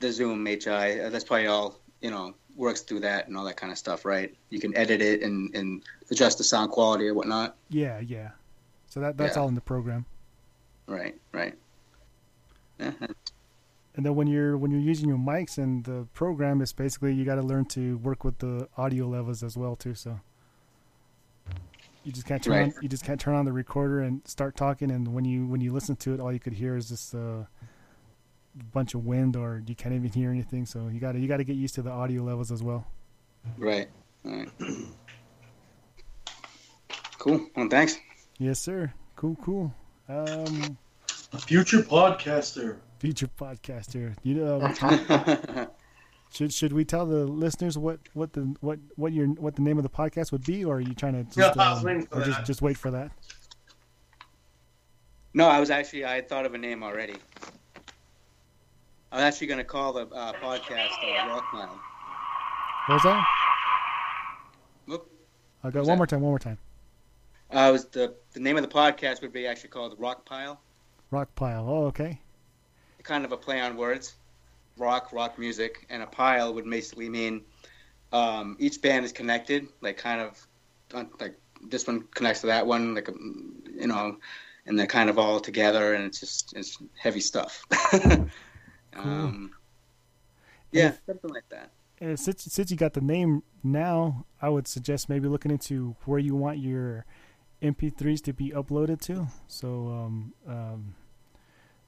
the Zoom H1. Uh, That's probably all you know works through that and all that kind of stuff, right? You can edit it and, and adjust the sound quality or whatnot. Yeah, yeah. So that that's Yeah. all in the program. Right, right. Yeah, and then when you're when you're using your mics and the program is basically you got to learn to work with the audio levels as well too so you just can't turn Right. on you just can't turn on the recorder and start talking and when you when you listen to it all you could hear is just a bunch of wind or you can't even hear anything so you got to you got to get used to the audio levels as well right, right. Cool. Well, thanks. yes sir cool cool um Future podcaster. future podcaster you know should should we tell the listeners what what the what what your what the name of the podcast would be or are you trying to just, Yeah, I was um, waiting for or just just wait for that No, I was actually I had thought of a name already. I was actually going to call the uh, podcast uh, Rock Mile. What was that? Whoop. I got one that? more time. One more time. Uh, it was the the name of the podcast would be actually called Rock Pile. Rock pile. Oh, okay. Kind of a play on words. rock, rock music, and a pile would basically mean um, each band is connected, like kind of like this one connects to that one, like um, you know, and they're kind of all together, and it's just it's heavy stuff. um, yeah, something like that. Uh, since since you got the name now, I would suggest maybe looking into where you want your MP3s to be uploaded to. So um, um,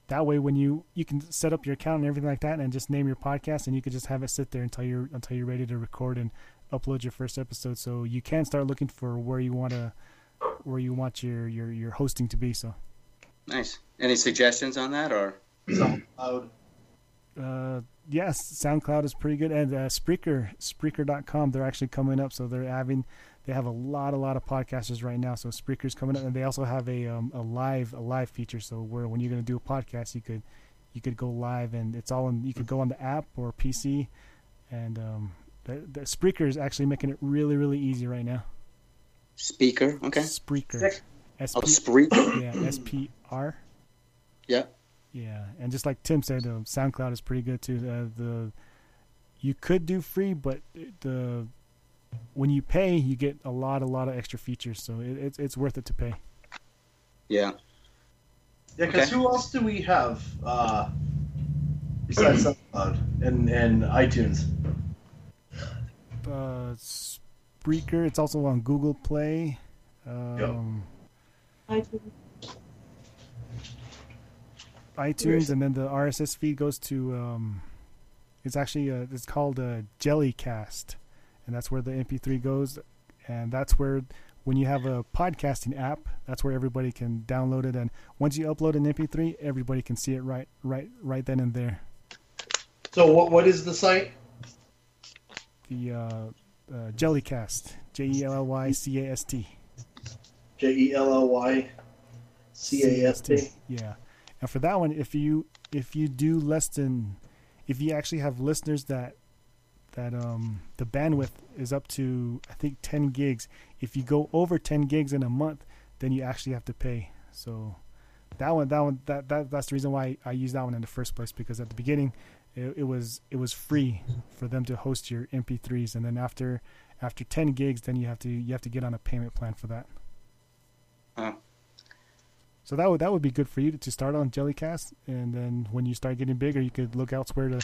that way, when you you can set up your account and everything like that, and just name your podcast, and you could just have it sit there until you're until you're ready to record and upload your first episode. So you can start looking for where you want to where you want your your your hosting to be. So Nice. Any suggestions on that, or SoundCloud. Uh, yes, SoundCloud is pretty good, and uh, Spreaker Spreaker.com they're actually coming up. So they're having they have a lot a lot of podcasters right now. So Spreaker's coming up, and they also have a um, a live a live feature. So where when you're going to do a podcast, you could you could go live, and it's all in. You could go on the app or PC, and um, the, the Spreaker is actually making it really really easy right now. speaker? Okay. Spreaker. Sick. S Oh, Spreaker. yeah S P R. Yeah. Yeah, and just like Tim said, um, SoundCloud is pretty good too. Uh, the you could do free, but the when you pay, you get a lot, a lot of extra features. So it, it's it's worth it to pay. Yeah. Yeah, because Okay. who else do we have uh, besides SoundCloud and, and iTunes? Uh, Spreaker, it's also on Google Play. Um, iTunes. iTunes, and then the RSS feed goes to. Um, it's actually uh, it's called uh, Jellycast, and that's where the MP3 goes, and that's where when you have a podcasting app, that's where everybody can download it, and once you upload an MP3, everybody can see it right, right, right then and there. So what what is the site? The uh, uh, Jellycast, J E L L Y C A S T. J E L L Y C A S T. Yeah, and for that one, if you if you do less than, if you actually have listeners that that um the bandwidth is up to I think ten gigs. If you go over ten gigs in a month, then you actually have to pay. So that one, that one, that, that that's the reason why I used that one in the first place because at the beginning, it, it was it was free for them to host your MP3s, and then after after ten gigs, then you have to you have to get on a payment plan for that. Oh. So that would that would be good for you to, to start on Jellycast, and then when you start getting bigger, you could look elsewhere to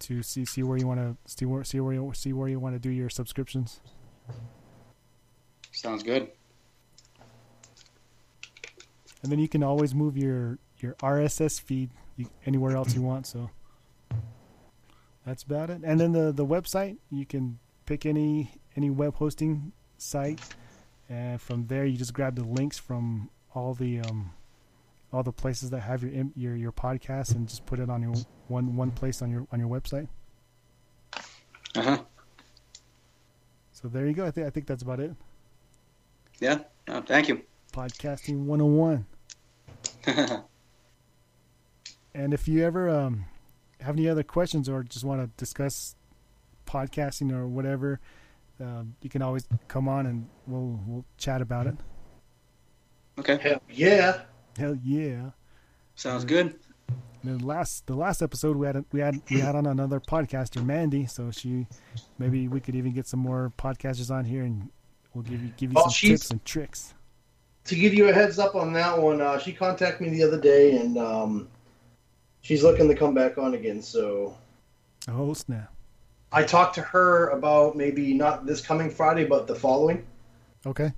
to see see where you want to see where see where you see where you want to do your subscriptions. Sounds good. And then you can always move your your RSS feed anywhere else you want. So that's about it. And then the the website you can pick any any web hosting site, and from there you just grab the links from all the um all the places that have your your your podcast and just put it on your one one place on your on your website. Uh huh. So there you go. I think I think that's about it. Yeah. Oh, thank you. Podcasting 101. And if you ever um, have any other questions or just want to discuss podcasting or whatever, um, you can always come on and we'll we'll chat about it. okay. Hell yeah. Hell yeah! Sounds good. And the last the last episode we had we had we had on another podcaster Mandy, so she maybe we could even get some more podcasters on here and we'll give you give you Well, some tips and tricks. To give you a heads up on that one, uh, she contacted me the other day, and um, she's looking to come back on again. So Oh snap! I talked to her about maybe not this coming Friday, but the following. Okay.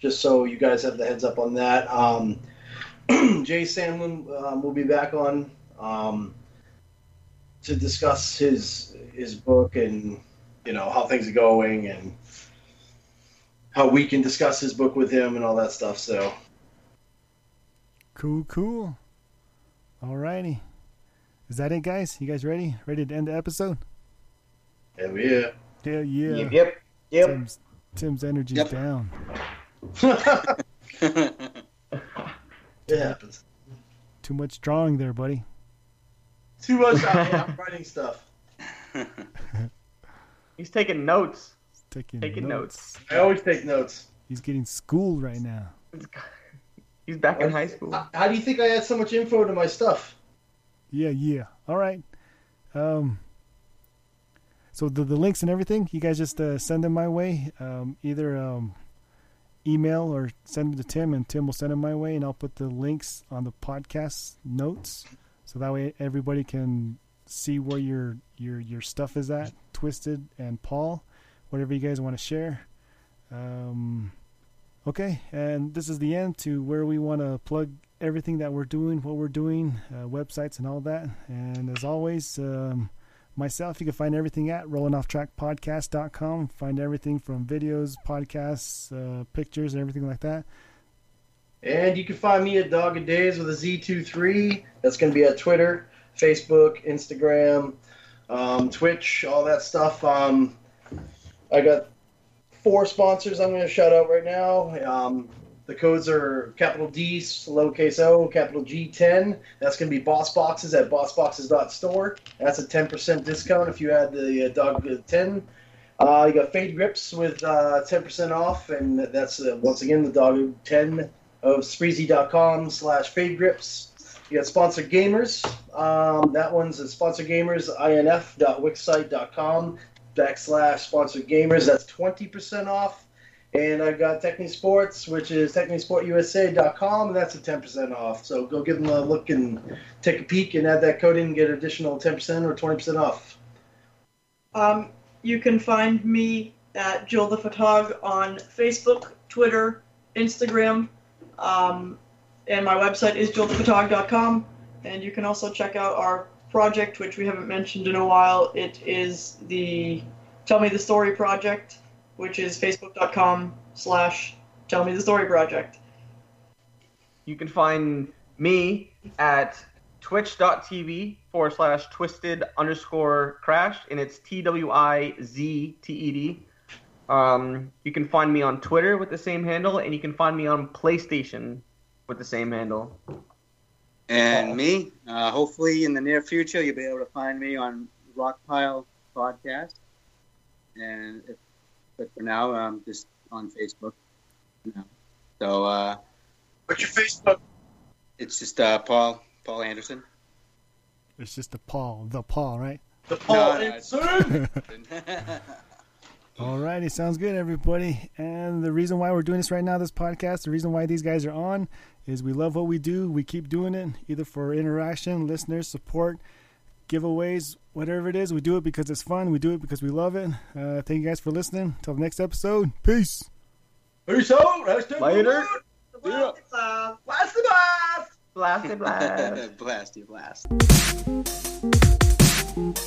just so you guys have the heads up on that. Um, Jay Sandlin um, will be back on um, to discuss his his book and you know how things are going and how we can discuss his book with him and all that stuff. So Cool, cool. Alrighty. Is that it, guys? You guys ready? Ready to end the episode? hell yeah. Hell yeah. Yep. Yep. yep. Tim's, Tim's energy's Yep. down. it happens. Too much drawing there, buddy. Too much. I'm writing stuff. He's taking notes. Taking, Taking notes. I always take notes. He's getting schooled right now. He's back in high school. How, how do you think I add so much info to my stuff? Yeah, yeah. All right. Um, so the the links and everything, you guys just uh, send them my way. Um, either um, email or send them to Tim, and Tim will send them my way, and I'll put the links on the podcast notes, so that way everybody can see where your your your stuff is at. Twisted and Paul, whatever you guys want to share. Um, okay, and this is the end to where we want to plug everything that we're doing, what we're doing, uh, websites and all that. And as always, um, myself, you can find everything at rollingofftrackpodcast.com. Find everything from videos, podcasts, uh, pictures, and everything like that. And you can find me at Dog of Days with a Z23. That's going to be at Twitter, Facebook, Instagram, um, Twitch, all that stuff. Um, I got four sponsors I'm going to shout out right now. Um, the codes are capital D, lowercase o, capital G10. That's going to be Boss Boxes at bossboxes.store. That's a 10% discount if you add the uh, dog uh, 10. Uh, you got Fade Grips with uh, 10% off, and that's uh, once again the dog 10 of Spreezy.com slash Fade Grips. You got Sponsored Gamers. Um, that one's at Sponsored Gamers, inf.wixsite.com backslash Sponsored Gamers. That's 20% off. And I've got Techni Sports, which is technisportusa.com, and that's a 10% off. So go give them a look and take a peek and add that code in and get additional 10% or 20% off. Um, you can find me at Jill the Photog on Facebook, Twitter, Instagram, um, and my website is jillthephotog.com. And you can also check out our project, which we haven't mentioned in a while. It is the Tell Me the Story project, which is facebook.com slash Tell Me the Story project. You can find me at twitch.tv forward slash twisted underscore crash, and it's T W I Z T E D. Um, you can find me on Twitter with the same handle, and you can find me on PlayStation with the same handle. And me, uh, hopefully in the near future, you'll be able to find me on Rockpile Podcast. And if, but for now, I'm just on Facebook. You know. So uh, What's your Facebook? it's just uh, Paul Paul Anderson. It's just the Paul, the Paul, right? The Paul No, no, Anderson. Alrighty, sounds good, everybody. And the reason why we're doing this right now, this podcast, the reason why these guys are on, is we love what we do. We keep doing it, either for interaction, listeners, support, giveaways, whatever it is. We do it because it's fun. We do it because we love it. Uh, thank you guys for listening. Till the next episode. Peace. Peace out. Hashtag Later. Blast Yeah. the blast. Blast the blast. Blasty blast. Blasty blast.